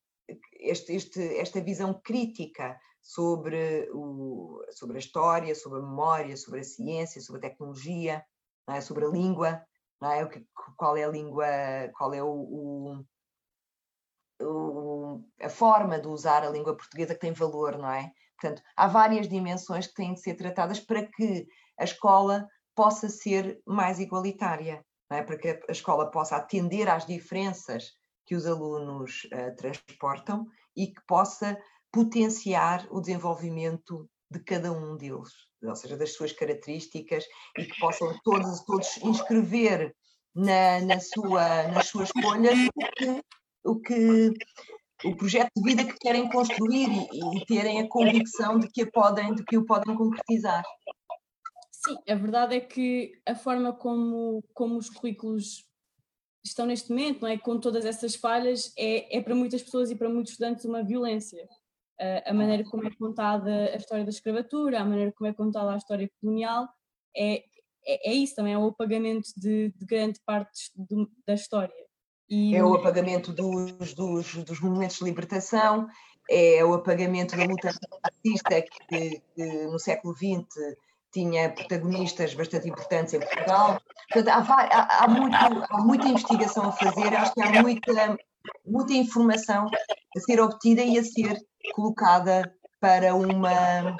este, este, esta visão crítica sobre, o, sobre a história, sobre a memória, sobre a ciência, sobre a tecnologia, é? sobre a língua, é? o que, qual é a língua, qual é o, o, a forma de usar a língua portuguesa que tem valor, não é? Portanto, há várias dimensões que têm de ser tratadas para que a escola possa ser mais igualitária, é? para que a escola possa atender às diferenças que os alunos uh, transportam e que possa potenciar o desenvolvimento de cada um deles, ou seja, das suas características e que possam todos, todos inscrever na, na sua, nas suas escolhas o que, o projeto de vida que querem construir e, e, terem a convicção de que, podem, de que o podem concretizar. Sim, a verdade é que a forma como, como os currículos estão neste momento, não é? com todas essas falhas, é, é para muitas pessoas e para muitos estudantes uma violência. Uh, a maneira como é contada a história da escravatura, a maneira como é contada a história colonial, é, é, é isso também, é o apagamento de, de grande parte do, da história. E... É o apagamento dos, dos, dos movimentos de libertação, é o apagamento da luta racista que, que no século XX tinha protagonistas bastante importantes em Portugal. Portanto, há, há, há, muito, há muita investigação a fazer, acho que há muita, muita informação a ser obtida e a ser colocada para uma.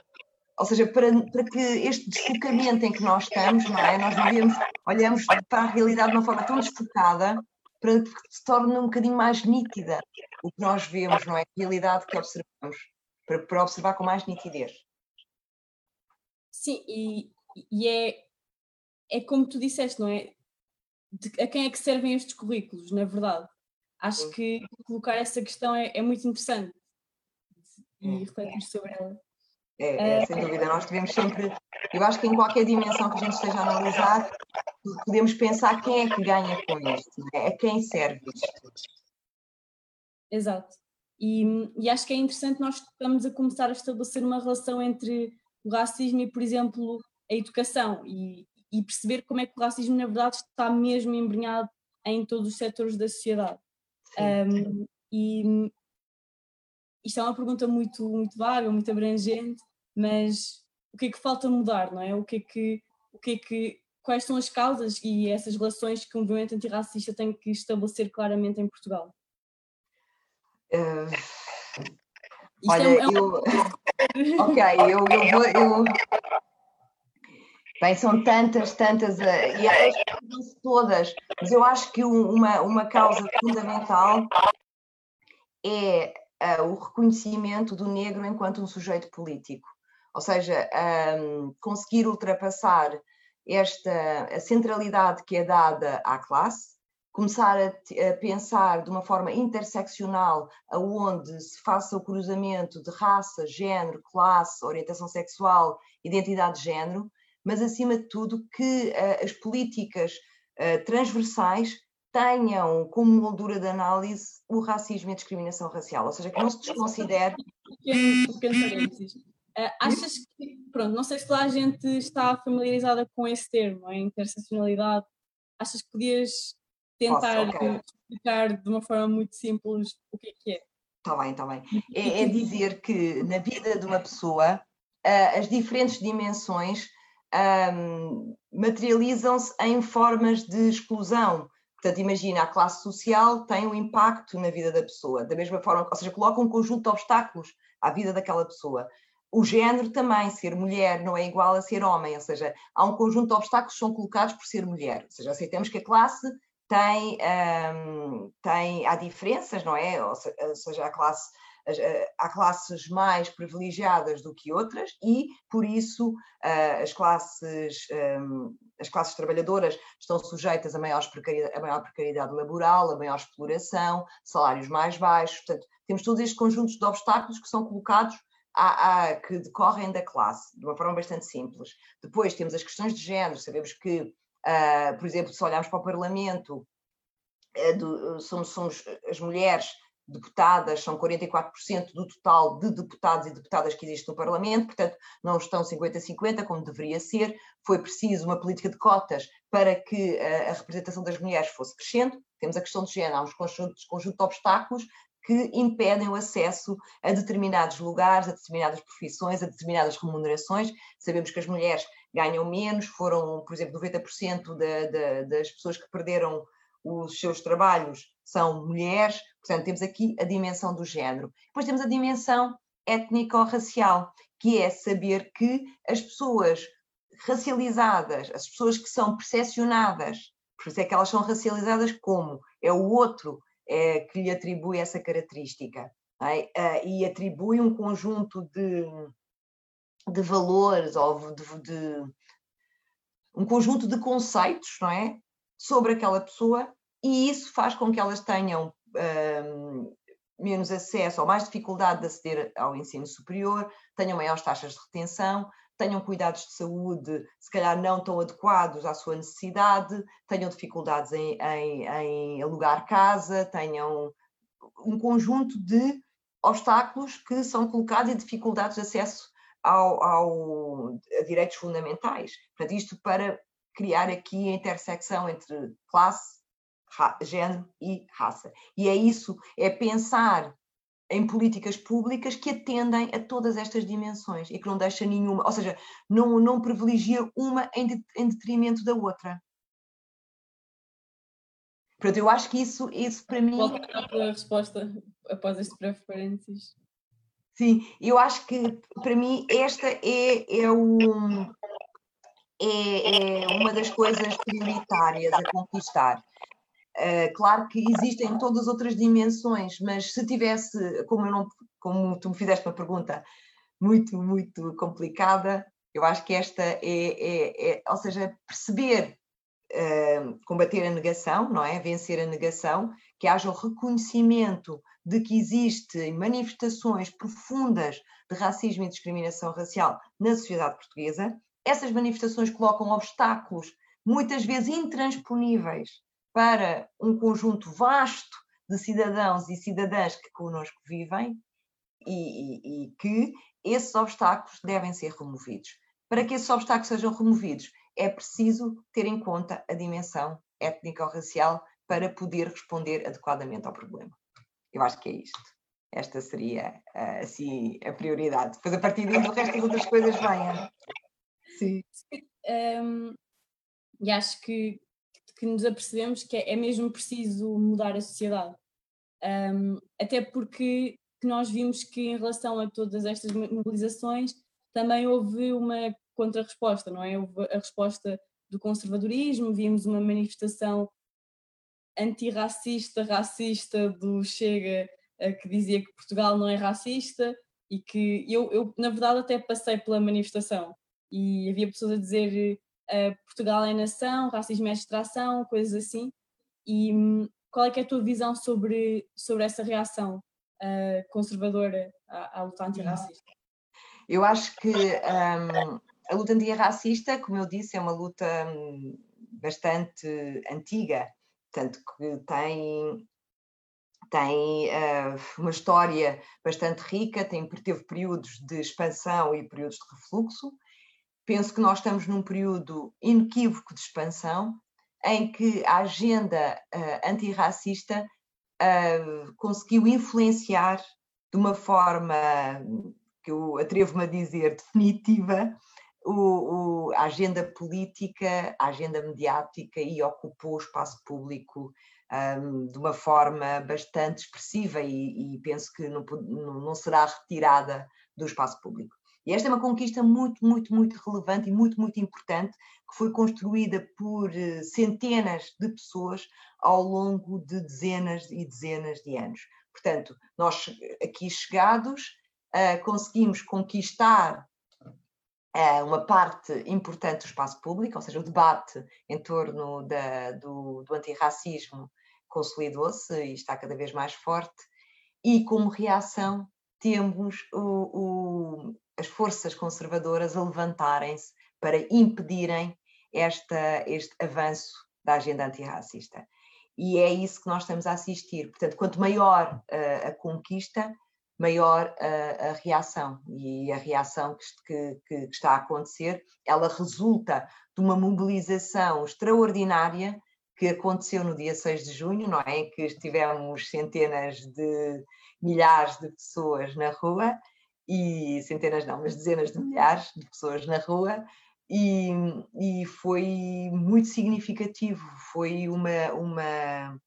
Ou seja, para, para que este desfocamento em que nós estamos, não é? Nós vivemos, olhamos para a realidade de uma forma tão desfocada para que se torne um bocadinho mais nítida o que nós vemos, não é? A realidade que observamos, para, para observar com mais nitidez. Sim, e, e é, é como tu disseste, não é? De, a quem é que servem estes currículos, na verdade? Acho que colocar essa questão é, é muito interessante e refletir sobre ela. É, é, sem dúvida, nós devemos sempre, eu acho que em qualquer dimensão que a gente esteja a analisar, podemos pensar quem é que ganha com isto, é? a quem serve isto. Exato. E, e, acho que é interessante nós estamos a começar a estabelecer uma relação entre o racismo e, por exemplo, a educação e, e perceber como é que o racismo, na verdade, está mesmo embrenhado em todos os setores da sociedade. Um, e isto é uma pergunta muito, muito vaga, muito abrangente, mas o que é que falta mudar, não é? O que é que, o que, é que quais são as causas e essas relações que o movimento antirracista tem que estabelecer claramente em Portugal? Uh, olha, é, um... eu. ok, eu, eu vou. Eu... Bem, são tantas, tantas, uh, e elas todas, mas eu acho que uma, uma causa fundamental é uh, o reconhecimento do negro enquanto um sujeito político. Ou seja, um, conseguir ultrapassar esta a centralidade que é dada à classe, começar a, a, pensar de uma forma interseccional, aonde se faça o cruzamento de raça, género, classe, orientação sexual, identidade de género, mas acima de tudo que uh, as políticas uh, transversais tenham como moldura de análise o racismo e a discriminação racial, ou seja, que não se desconsidere. Pequeno parênteses. Uh, achas que, pronto, não sei se toda a gente está familiarizada com esse termo, a interseccionalidade, achas que podias tentar Posso, okay. explicar de uma forma muito simples o que é que é? Está bem, está bem. É, é, dizer que na vida de uma pessoa uh, as diferentes dimensões um, materializam-se em formas de exclusão, Portanto, imagina, a classe social tem um impacto na vida da pessoa, da mesma forma, ou seja, coloca um conjunto de obstáculos à vida daquela pessoa. O género também, ser mulher não é igual a ser homem, ou seja, há um conjunto de obstáculos que são colocados por ser mulher. Ou seja, aceitamos que a classe tem, um, tem há diferenças, não é? Ou seja, a classe há classes mais privilegiadas do que outras e, por isso, as classes, as classes trabalhadoras estão sujeitas a, maior precariedade, a maior precariedade laboral, a maior exploração, salários mais baixos. Portanto, temos todos estes conjuntos de obstáculos que são colocados a, a, que decorrem da classe, de uma forma bastante simples. Depois temos as questões de género, sabemos que, uh, por exemplo, se olharmos para o Parlamento, uh, do, somos, somos as mulheres deputadas são 44% do total de deputados e deputadas que existe no Parlamento, portanto, não estão 50-50, como deveria ser. Foi preciso uma política de cotas para que a representação das mulheres fosse crescendo. Temos a questão de género, há uns conjuntos, conjunto de obstáculos que impedem o acesso a determinados lugares, a determinadas profissões, a determinadas remunerações. Sabemos que as mulheres ganham menos, foram, por exemplo, 90% da, da, das pessoas que perderam os seus trabalhos são mulheres, portanto, temos aqui a dimensão do género. Depois temos a dimensão étnico-racial, que é saber que as pessoas racializadas, as pessoas que são percepcionadas, por isso é que elas são racializadas como é o outro é, que lhe atribui essa característica é? uh, e atribui um conjunto de, de valores ou de, de, um conjunto de conceitos, não é? sobre aquela pessoa e isso faz com que elas tenham um, menos acesso ou mais dificuldade de aceder ao ensino superior, tenham maiores taxas de retenção, tenham cuidados de saúde, se calhar não tão adequados à sua necessidade, tenham dificuldades em, em, em alugar casa, tenham um conjunto de obstáculos que são colocados e dificuldades de acesso ao, ao, a direitos fundamentais. Portanto, isto para criar aqui a intersecção entre classe, género e raça. E é isso, é pensar em políticas públicas que atendem a todas estas dimensões e que não deixa nenhuma, ou seja, não, não privilegia uma em, de, em detrimento da outra. Portanto, eu acho que isso, isso para mim. É a resposta após este breve parênteses? Sim, eu acho que para mim esta é, é um, é, é uma das coisas prioritárias a conquistar. Uh, claro que existem todas as outras dimensões, mas se tivesse, como, eu não, como tu me fizeste uma pergunta muito, muito complicada, eu acho que esta é, é, é ou seja, perceber, uh, combater a negação, não é? Vencer a negação, que haja o reconhecimento de que existem manifestações profundas de racismo e discriminação racial na sociedade portuguesa essas manifestações colocam obstáculos, muitas vezes intransponíveis, para um conjunto vasto de cidadãos e cidadãs que connosco vivem e, e, e que esses obstáculos devem ser removidos. Para que esses obstáculos sejam removidos, é preciso ter em conta a dimensão étnico-racial para poder responder adequadamente ao problema. Eu acho que é isto. Esta seria, assim, a prioridade. Depois, a partir daí, o resto das outras coisas venham. Sim. Um, e acho que, que nos apercebemos que é, é mesmo preciso mudar a sociedade. Um, até porque nós vimos que em relação a todas estas mobilizações também houve uma contra-resposta, não é? Houve a resposta do conservadorismo, vimos uma manifestação antirracista, racista do Chega, que dizia que Portugal não é racista e que eu, eu na verdade até passei pela manifestação e havia pessoas a dizer uh, Portugal é nação, racismo é distração, coisas assim. E um, qual é, é a tua visão sobre, sobre essa reação uh, conservadora à, à, luta antirracista? Eu acho que um, a luta antirracista, como eu disse, é uma luta hum, bastante antiga, tanto que tem tem uh, uma história bastante rica, tem, teve períodos de expansão e períodos de refluxo, penso que nós estamos num período inequívoco de expansão, em que a agenda uh, antirracista uh, conseguiu influenciar de uma forma que eu atrevo-me a dizer definitiva o, o, a agenda política, a agenda mediática e ocupou o espaço público um, de uma forma bastante expressiva e, e penso que não, não será retirada do espaço público. E esta é uma conquista muito, muito, muito relevante e muito, muito importante, que foi construída por eh, centenas de pessoas ao longo de dezenas e dezenas de anos. Portanto, nós aqui chegados uh, conseguimos conquistar uma parte importante do espaço público, ou seja, o debate em torno da, do, do antirracismo consolidou-se e está cada vez mais forte, e como reação temos o, o, as forças conservadoras a levantarem-se para impedirem esta, este avanço da agenda antirracista. E é isso que nós estamos a assistir. Portanto, quanto maior uh, a conquista, maior a, a, reação. E a reação que, que, que, está a acontecer, ela resulta de uma mobilização extraordinária que aconteceu no dia 6 de junho, não é? Em que tivemos centenas de milhares de pessoas na rua, e centenas não, mas dezenas de milhares de pessoas na rua, e, e foi muito significativo, foi uma, uma,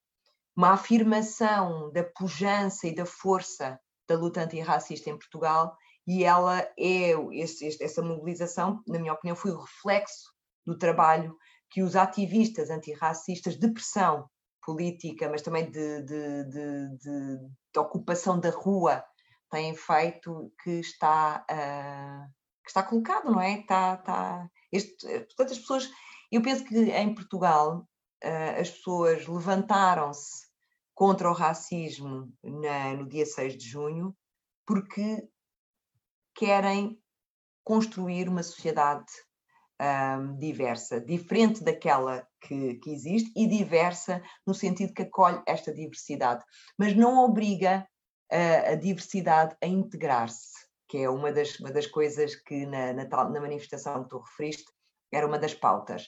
uma afirmação da pujança e da força da luta antirracista em Portugal, e ela é, esse, essa mobilização, na minha opinião, foi o reflexo do trabalho que os ativistas antirracistas de pressão política, mas também de, de, de, de ocupação da rua têm feito que está, uh, que está colocado, não é? Está, está, este, portanto, as pessoas, eu penso que em Portugal uh, as pessoas levantaram-se contra o racismo na, no dia 6 de junho porque querem construir uma sociedade um, diversa, diferente daquela que, que, existe e diversa no sentido que acolhe esta diversidade, mas não obriga a, a diversidade a integrar-se, que é uma das, uma das coisas que na, na, na manifestação que tu referiste era uma das pautas.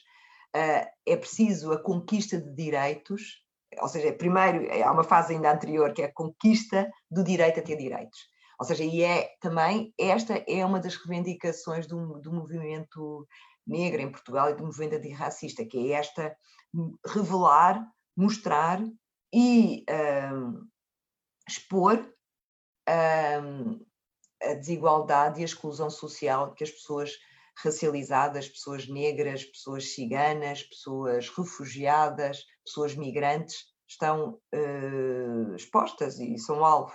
Uh, é preciso a conquista de direitos, ou seja, primeiro há uma fase ainda anterior que é a conquista do direito a ter direitos. Ou seja, e é também, esta é uma das reivindicações do, do movimento negro em Portugal e do movimento antirracista, que é esta revelar, mostrar e um, expor um, a desigualdade e a exclusão social que as pessoas racializadas, pessoas negras, pessoas ciganas, pessoas refugiadas, pessoas migrantes estão uh, expostas e são alvo.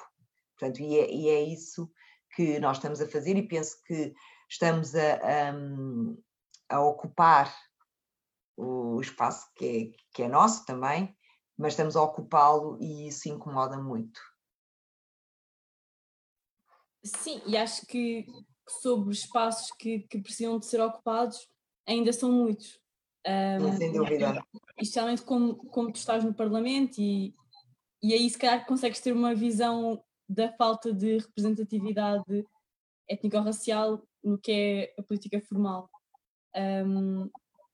Portanto, e é, e é, isso que nós estamos a fazer e penso que estamos a, a, a ocupar o espaço que é, que é nosso também, mas estamos a ocupá-lo e isso incomoda muito. Sim, e acho que sobre espaços que, que precisam de ser ocupados ainda são muitos. Um, Sem dúvida. Especialmente como, como tu estás no Parlamento e, e aí se calhar consegues ter uma visão da falta de representatividade étnico-racial no que é a política formal. Um,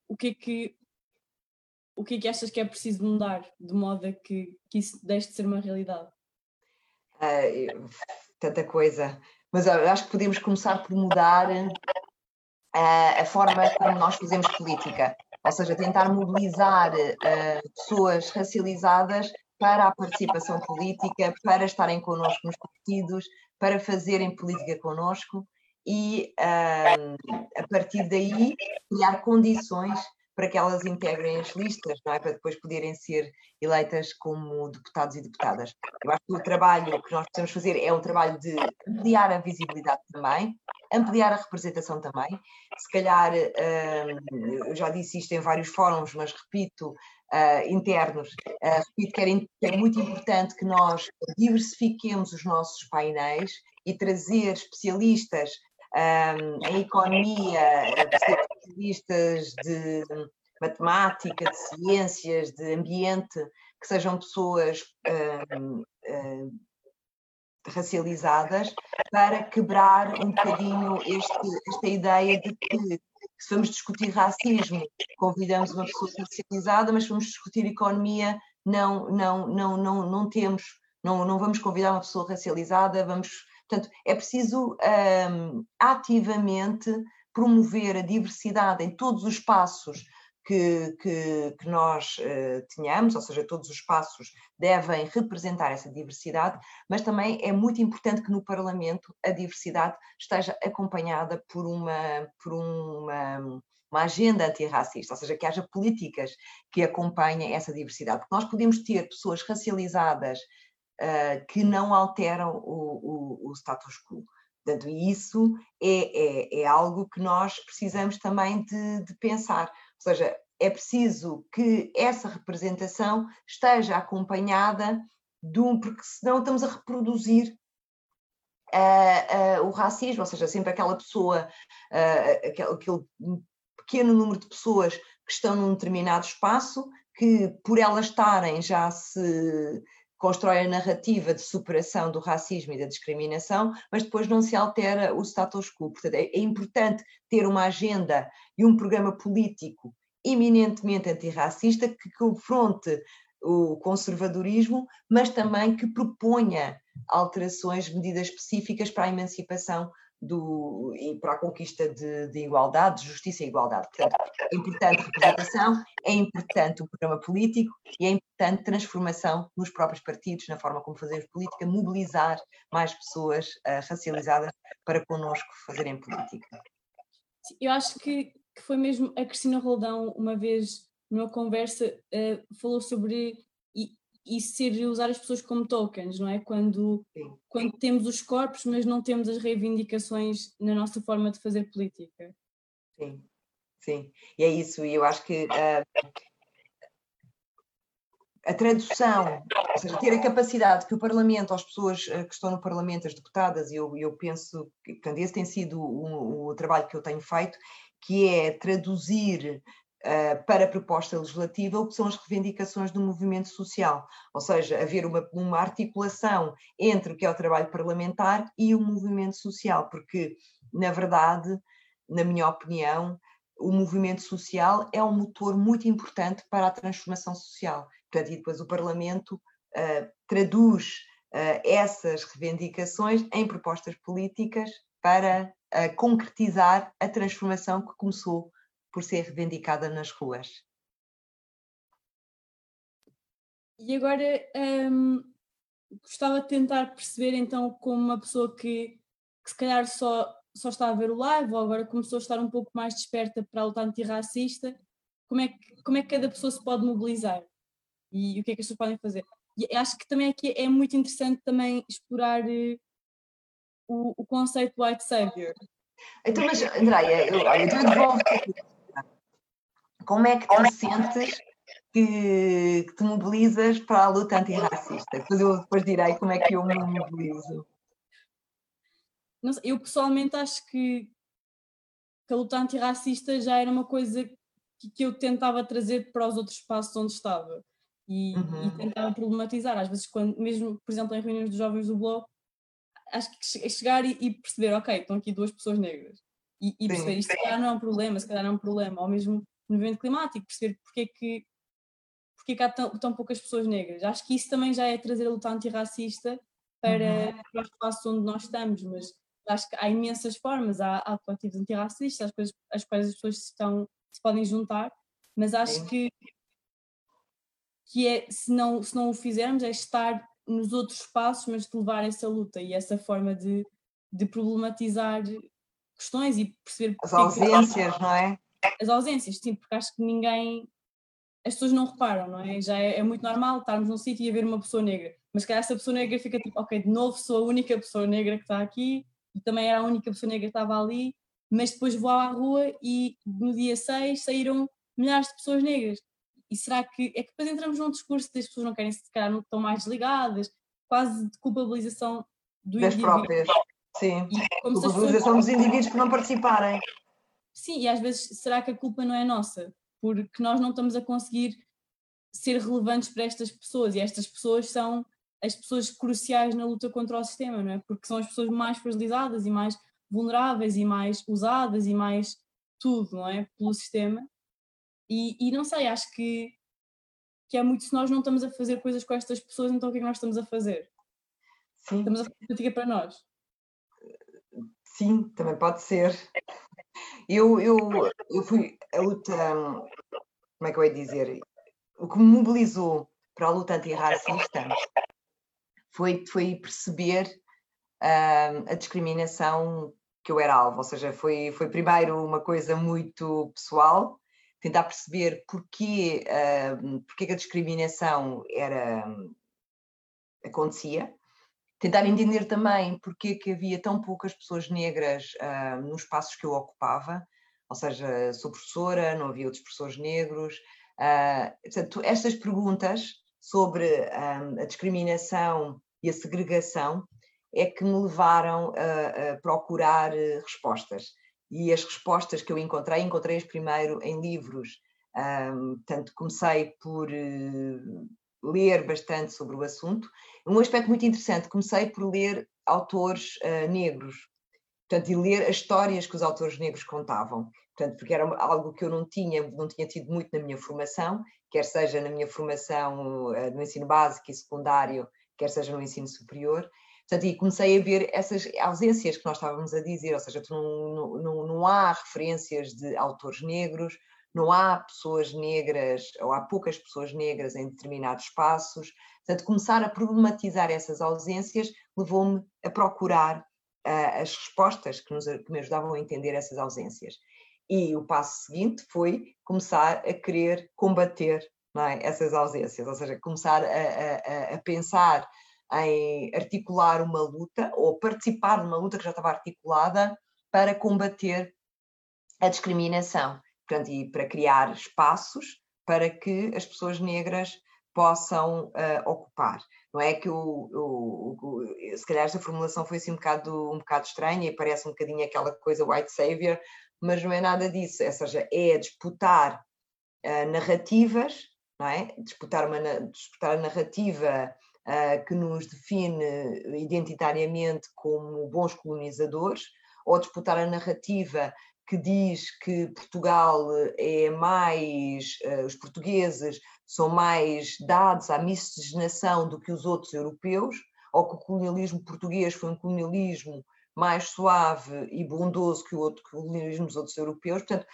o que é que o que é que achas que é preciso mudar de modo a que, que isso deixe de ser uma realidade? Uh, tanta coisa, mas acho que podemos começar por mudar uh, a forma como nós fazemos política, ou seja, tentar mobilizar uh, pessoas racializadas para a participação política, para estarem connosco nos partidos, para fazerem política connosco e, uh, a partir daí, criar condições para que elas integrem as listas, não é? para depois poderem ser eleitas como deputados e deputadas. Eu acho que o trabalho que nós precisamos fazer é um trabalho de ampliar a visibilidade também, ampliar a representação também. Se calhar, uh, eu já disse isto em vários fóruns, mas repito, uh, internos, repito que é muito importante que nós diversifiquemos os nossos painéis e trazer especialistas um, em economia, especialistas de matemática, de ciências, de ambiente, que sejam pessoas racializadas, para quebrar um bocadinho este, esta ideia de que se vamos discutir racismo, convidamos uma pessoa racializada, mas se vamos discutir economia, não, não, não, não, não temos, não, não vamos convidar uma pessoa racializada, vamos. Portanto, é preciso um, ativamente promover a diversidade em todos os espaços que, que, que nós uh, tenhamos, ou seja, todos os espaços devem representar essa diversidade, mas também é muito importante que no Parlamento a diversidade esteja acompanhada por uma, por uma, uma agenda antirracista, ou seja, que haja políticas que acompanhem essa diversidade. Porque nós podemos ter pessoas racializadas uh, que não alteram o, o, o status quo. Portanto, isso é, é, é, algo que nós precisamos também de, de pensar. Ou seja, é preciso que essa representação esteja acompanhada de um, porque senão estamos a reproduzir uh, uh, o racismo, ou seja, sempre aquela pessoa, uh, aquele, aquele, pequeno número de pessoas que estão num determinado espaço, que por elas estarem já se constrói a narrativa de superação do racismo e da discriminação, mas depois não se altera o status quo. Portanto, é, é importante ter uma agenda e um programa político eminentemente antirracista que confronte o conservadorismo, mas também que proponha alterações, medidas específicas para a emancipação do, e para a conquista de, de, igualdade, de justiça e igualdade. Portanto, é importante representação, é importante o programa político e é importante transformação nos próprios partidos, na forma como fazemos política, mobilizar mais pessoas uh, racializadas para connosco fazerem política. Eu acho que, que foi mesmo a Cristina Roldão, uma vez numa conversa, uh, falou sobre e ser usar as pessoas como tokens, não é? Quando, quando temos os corpos, mas não temos as reivindicações na nossa forma de fazer política. Sim, sim, e é isso, e eu acho que uh, a tradução, ou seja, ter a capacidade que o Parlamento, as pessoas uh, que estão no Parlamento, as deputadas, e eu, eu penso que portanto, esse tem sido o, o trabalho que eu tenho feito, que é traduzir para a proposta legislativa o que são as reivindicações do movimento social, ou seja, haver uma, uma articulação entre o que é o trabalho parlamentar e o movimento social, porque, na verdade, na minha opinião, o movimento social é um motor muito importante para a transformação social. Portanto, e depois o Parlamento uh, traduz uh, essas reivindicações em propostas políticas para uh, concretizar a transformação que começou por ser reivindicada nas ruas. E agora hum, gostava de tentar perceber então como uma pessoa que, que se calhar só, só está a ver o live ou agora começou a estar um pouco mais desperta para a luta antirracista, como é que, como é que cada pessoa se pode mobilizar e, e o que é que as pessoas podem fazer. E acho que também aqui é muito interessante também explorar uh, o, o conceito white savior. Então, mas Andréia, eu, eu devolvo como é que tu sentes que, que te mobilizas para a luta antirracista? Depois eu depois direi como é que eu me mobilizo. Eu pessoalmente acho que, que, a luta antirracista já era uma coisa que, que, eu tentava trazer para os outros espaços onde estava e, uhum. e, tentava problematizar. Às vezes, quando, mesmo, por exemplo, em reuniões dos jovens do Bloco, acho que chegar e, e perceber, ok, estão aqui duas pessoas negras e, e perceber isto se calhar não é um problema, se calhar não é um problema, ou mesmo no movimento climático, perceber porque é que, porque é que há tão, tão, poucas pessoas negras. Acho que isso também já é trazer a luta antirracista para, uhum. para os espaços onde nós estamos, mas acho que há imensas formas, há, há coletivos antirracistas, as coisas às quais as pessoas se, estão, se podem juntar, mas acho que, que é, se não, se não o fizermos, é estar nos outros espaços, mas de levar essa luta e essa forma de, de problematizar questões e perceber as ausências, que... não é? As ausências, sim, porque acho que ninguém, as pessoas não reparam, não é? Já é, é muito normal estarmos num sítio e haver uma pessoa negra, mas que essa pessoa negra fica tipo, ok, de novo sou a única pessoa negra que está aqui e também era a única pessoa negra que estava ali, mas depois vou à rua e no dia 6 saíram milhares de pessoas negras. E será que é que depois entramos num discurso das pessoas não querem se calhar não estão mais desligadas, quase de culpabilização do das indivíduo. próprias. Sim, culpabilização dos indivíduos por não participarem. Sim, e às vezes será que a culpa não é nossa? Porque nós não estamos a conseguir ser relevantes para estas pessoas e estas pessoas são as pessoas cruciais na luta contra o sistema, não é? Porque são as pessoas mais fragilizadas e mais vulneráveis e mais usadas e mais tudo, não é? Pelo sistema. E, e não sei, acho que, que é muito se nós não estamos a fazer coisas com estas pessoas, então o que é que nós estamos a fazer? Sim. Estamos a fazer política para nós. Sim, também pode ser. Eu, eu, eu fui a luta, como é que eu ia dizer? O que me mobilizou para a luta antirracista foi, foi perceber uh, a discriminação que eu era alvo, ou seja, foi, foi primeiro uma coisa muito pessoal, tentar perceber porquê, uh, porquê que a discriminação era, acontecia, tentar entender também porque que havia tão poucas pessoas negras uh, nos espaços que eu ocupava, ou seja, sou professora, não havia outros professores negros. Uh, portanto, estas perguntas sobre um, a discriminação e a segregação é que me levaram a, a procurar respostas. E as respostas que eu encontrei, encontrei-as primeiro em livros. Um, portanto, comecei por uh, ler bastante sobre o assunto. Um aspecto muito interessante, comecei por ler autores uh, negros, portanto, e ler as histórias que os autores negros contavam, portanto, porque era algo que eu não tinha, não tinha tido muito na minha formação, quer seja na minha formação uh, no ensino básico e secundário, quer seja no ensino superior. Portanto, e comecei a ver essas ausências que nós estávamos a dizer, ou seja, não, não, não há referências de autores negros, não há pessoas negras, ou há poucas pessoas negras em determinados espaços. Portanto, começar a problematizar essas ausências levou-me a procurar uh, as respostas que, nos, que me ajudavam a entender essas ausências. E o passo seguinte foi começar a querer combater é, essas ausências, ou seja, começar a, a, a pensar em articular uma luta ou participar numa luta que já estava articulada para combater a discriminação portanto, e para criar espaços para que as pessoas negras possam uh, ocupar. Não é que o, o, o, se calhar esta formulação foi assim um bocado, um bocado estranha e parece um bocadinho aquela coisa white savior, mas não é nada disso, ou seja, é disputar uh, narrativas, não é? Disputar, uma, disputar a narrativa uh, que nos define identitariamente como bons colonizadores, ou disputar a narrativa que diz que Portugal é mais, uh, os portugueses são mais dados à miscigenação do que os outros europeus, ou que o colonialismo português foi um colonialismo mais suave e bondoso que o outro colonialismo dos outros europeus. Portanto,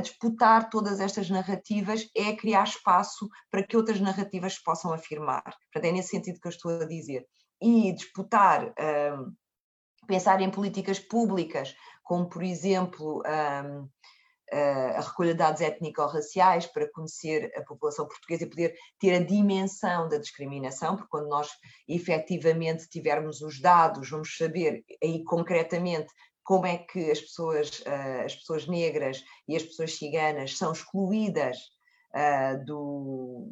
disputar todas estas narrativas é criar espaço para que outras narrativas se possam afirmar. Portanto, é nesse sentido que eu estou a dizer. E disputar, uh, pensar em políticas públicas como por exemplo um, a recolha de dados étnico-raciais para conhecer a população portuguesa e poder ter a dimensão da discriminação, porque quando nós efetivamente tivermos os dados, vamos saber aí concretamente como é que as pessoas, as pessoas negras e as pessoas ciganas são excluídas do,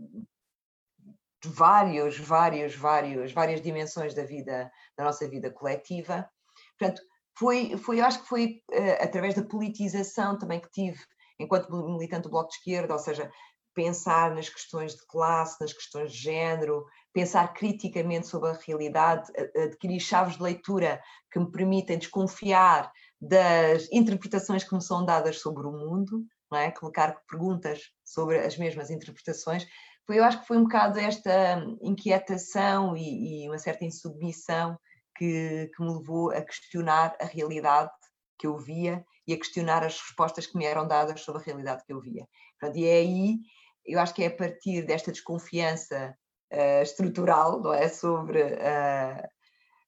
de vários, vários, vários, várias dimensões da vida, da nossa vida coletiva. Portanto, foi, foi acho que foi uh, através da politização também que tive enquanto militante do Bloco de Esquerda, ou seja, pensar nas questões de classe, nas questões de género, pensar criticamente sobre a realidade, adquirir chaves de leitura que me permitem desconfiar das interpretações que me são dadas sobre o mundo, não é? colocar perguntas sobre as mesmas interpretações. Eu acho que foi um bocado esta inquietação e, e uma certa insubmissão que, que me levou a questionar a realidade que eu via e a questionar as respostas que me eram dadas sobre a realidade que eu via. Portanto, e é aí, eu acho que é a partir desta desconfiança uh, estrutural, não é? Sobre uh,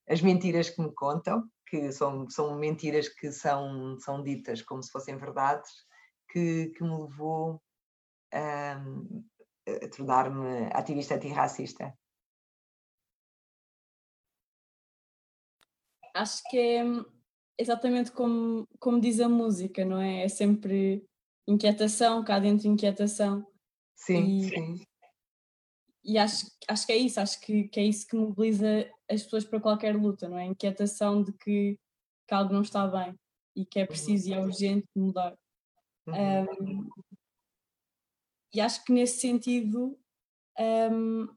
as mentiras que me contam, que são, são mentiras que são, são ditas como se fossem verdades, que, que me levou um, a tornar-me ativista antirracista. Acho que é exatamente como, como diz a música, não é? É sempre inquietação, cá dentro inquietação. Sim, e, sim. E acho, acho que é isso, acho que, que é isso que mobiliza as pessoas para qualquer luta, não é? Inquietação de que, que algo não está bem e que é preciso e é urgente mudar. Uhum. Um, e acho que nesse sentido, um,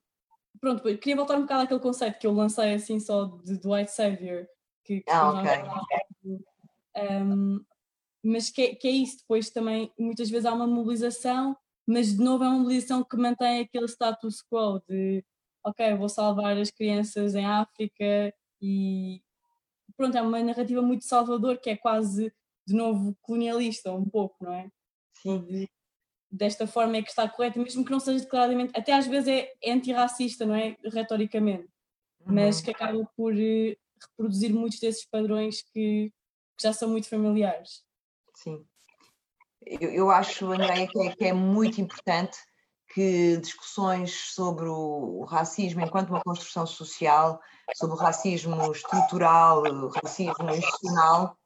pronto, queria voltar um bocado àquele conceito que eu lancei assim só de, de White Savior, que, que ah, ok. Um, mas que, que é isso, depois também muitas vezes há uma mobilização, mas de novo é uma mobilização que mantém aquele status quo de ok, vou salvar as crianças em África e pronto, é uma narrativa muito salvador que é quase de novo colonialista um pouco, não é? Sim. De, desta forma é que está correta, mesmo que não seja declaradamente, até às vezes é, é antirracista, não é? Retoricamente, uhum. mas que acaba por eh, reproduzir muitos desses padrões que, que já são muito familiares. Sim. Eu, eu acho, Andréia, que é, que é muito importante que discussões sobre o racismo enquanto uma construção social, sobre o racismo estrutural, o racismo institucional,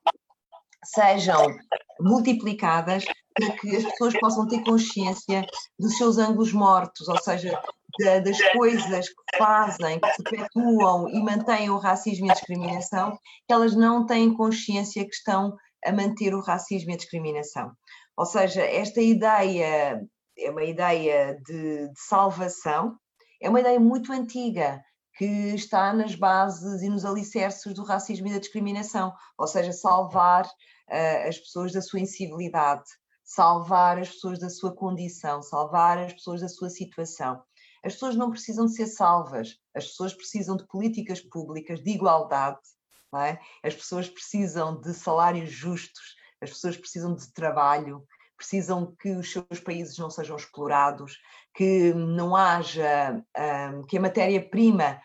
sejam multiplicadas para que as pessoas possam ter consciência dos seus ângulos mortos, ou seja, das coisas que fazem, que perpetuam e mantêm o racismo e a discriminação, que elas não têm consciência que estão a manter o racismo e a discriminação. Ou seja, esta ideia é uma ideia de, de salvação, é uma ideia muito antiga, que está nas bases e nos alicerces do racismo e da discriminação, ou seja, salvar uh, as pessoas da sua incivilidade, salvar as pessoas da sua condição, salvar as pessoas da sua situação. As pessoas não precisam de ser salvas, as pessoas precisam de políticas públicas de igualdade, é? as pessoas precisam de salários justos, as pessoas precisam de trabalho, precisam que os seus países não sejam explorados, que não haja, um, que a matéria-prima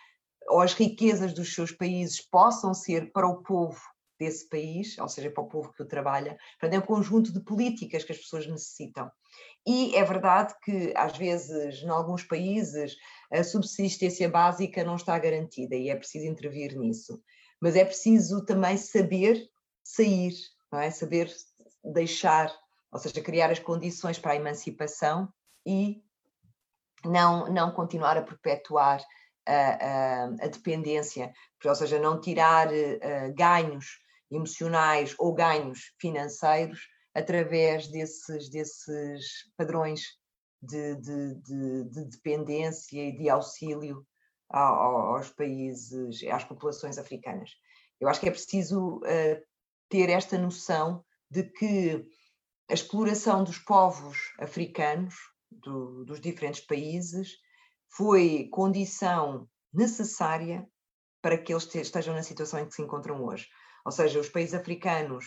ou as riquezas dos seus países possam ser para o povo desse país, ou seja, para o povo que o trabalha. Portanto, é um conjunto de políticas que as pessoas necessitam. E é verdade que, às vezes, em alguns países, a subsistência básica não está garantida e é preciso intervir nisso. Mas é preciso também saber sair, não é? saber deixar, ou seja, criar as condições para a emancipação e não, não continuar a perpetuar a, a, a dependência, ou seja, não tirar uh, ganhos emocionais ou ganhos financeiros através desses, desses padrões de, de, de, de dependência e de auxílio aos países, às populações africanas. Eu acho que é preciso uh, ter esta noção de que a exploração dos povos africanos, do, dos diferentes países, foi condição necessária para que eles estejam na situação em que se encontram hoje. Ou seja, os países africanos,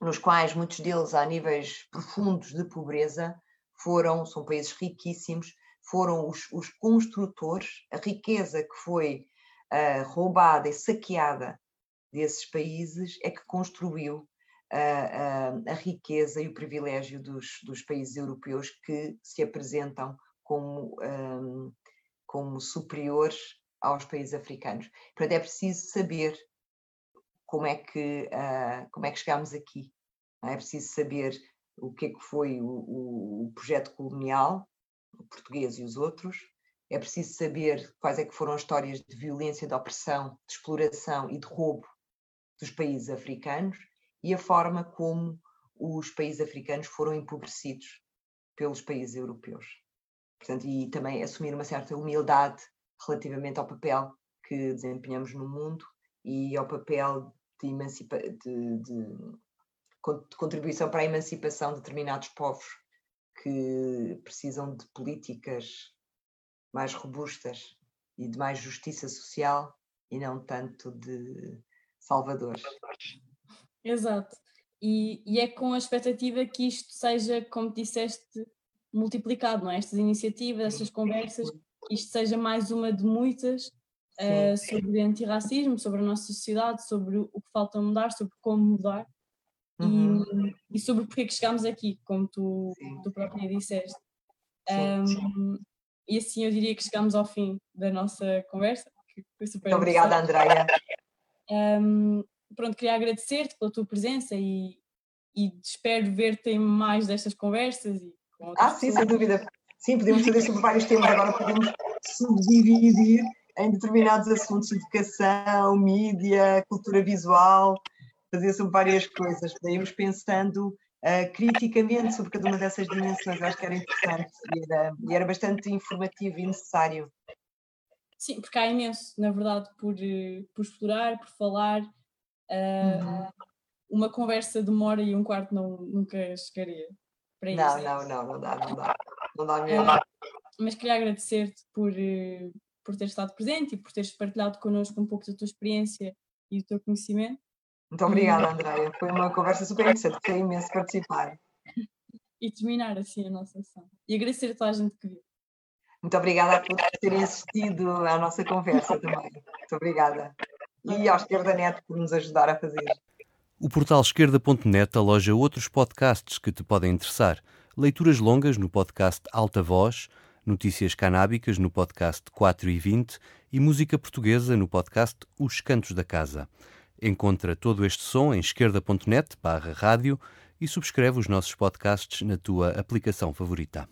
nos quais muitos deles há níveis profundos de pobreza, foram, são países riquíssimos, foram os, os construtores, a riqueza que foi uh, roubada e saqueada desses países é que construiu uh, uh, a riqueza e o privilégio dos, dos países europeus que se apresentam como, um, como superiores aos países africanos. Portanto, é preciso saber como é que, uh, como é que chegámos aqui. É? é preciso saber o que é que foi o, o, projeto colonial, o português e os outros. É preciso saber quais é que foram as histórias de violência, de opressão, de exploração e de roubo dos países africanos e a forma como os países africanos foram empobrecidos pelos países europeus. Portanto, e também assumir uma certa humildade relativamente ao papel que desempenhamos no mundo e ao papel de, emancipa de, de, contribuição para a emancipação de determinados povos que precisam de políticas mais robustas e de mais justiça social e não tanto de salvadores. Exato. E, e, é com a expectativa que isto seja, como disseste, multiplicado, não é? Estas iniciativas, estas conversas, isto seja mais uma de muitas uh, sobre antirracismo, sobre a nossa sociedade, sobre o que falta mudar, sobre como mudar uhum. e, e, sobre porque é que chegámos aqui, como tu, tu própria disseste. Um, e assim eu diria que chegamos ao fim da nossa conversa. Muito obrigada, Andréia. Um, pronto, queria agradecer-te pela tua presença e, e espero ver-te em mais destas conversas. Ah, sim, sem dúvida. Sim, podemos fazer sobre vários temas, agora podemos subdividir em determinados assuntos, educação, mídia, cultura visual, fazer sobre várias coisas. Podemos pensando uh, criticamente sobre cada uma dessas dimensões, Eu acho que era interessante e era, e era bastante informativo e necessário. Sim, porque há imenso, na verdade, por, eh, por explorar, por falar. Uh. Uma conversa de uma hora e um quarto não, nunca chegaria para isso. Não, não, não, não dá, não dá. Não dá mesmo. Uh, mas queria agradecer-te por, por ter estado presente e por teres partilhado connosco um pouco da tua experiência e do teu conhecimento. Muito obrigada, Andréia. Foi uma conversa super interessante, gostei imenso participar. e terminar assim a nossa sessão. E agradecer a toda a gente que viu. Muito obrigada a todos por terem assistido à nossa conversa também. Muito obrigada. E ao Esquerda Neto por nos ajudar a fazer. O portal esquerda.net aloja outros podcasts que te podem interessar. Leituras longas no podcast Alta Voz, notícias canábicas no podcast 4 e 20 e música portuguesa no podcast Os Cantos da Casa. Encontra todo este som em esquerda.net barra rádio e subscreve os nossos podcasts na tua aplicação favorita.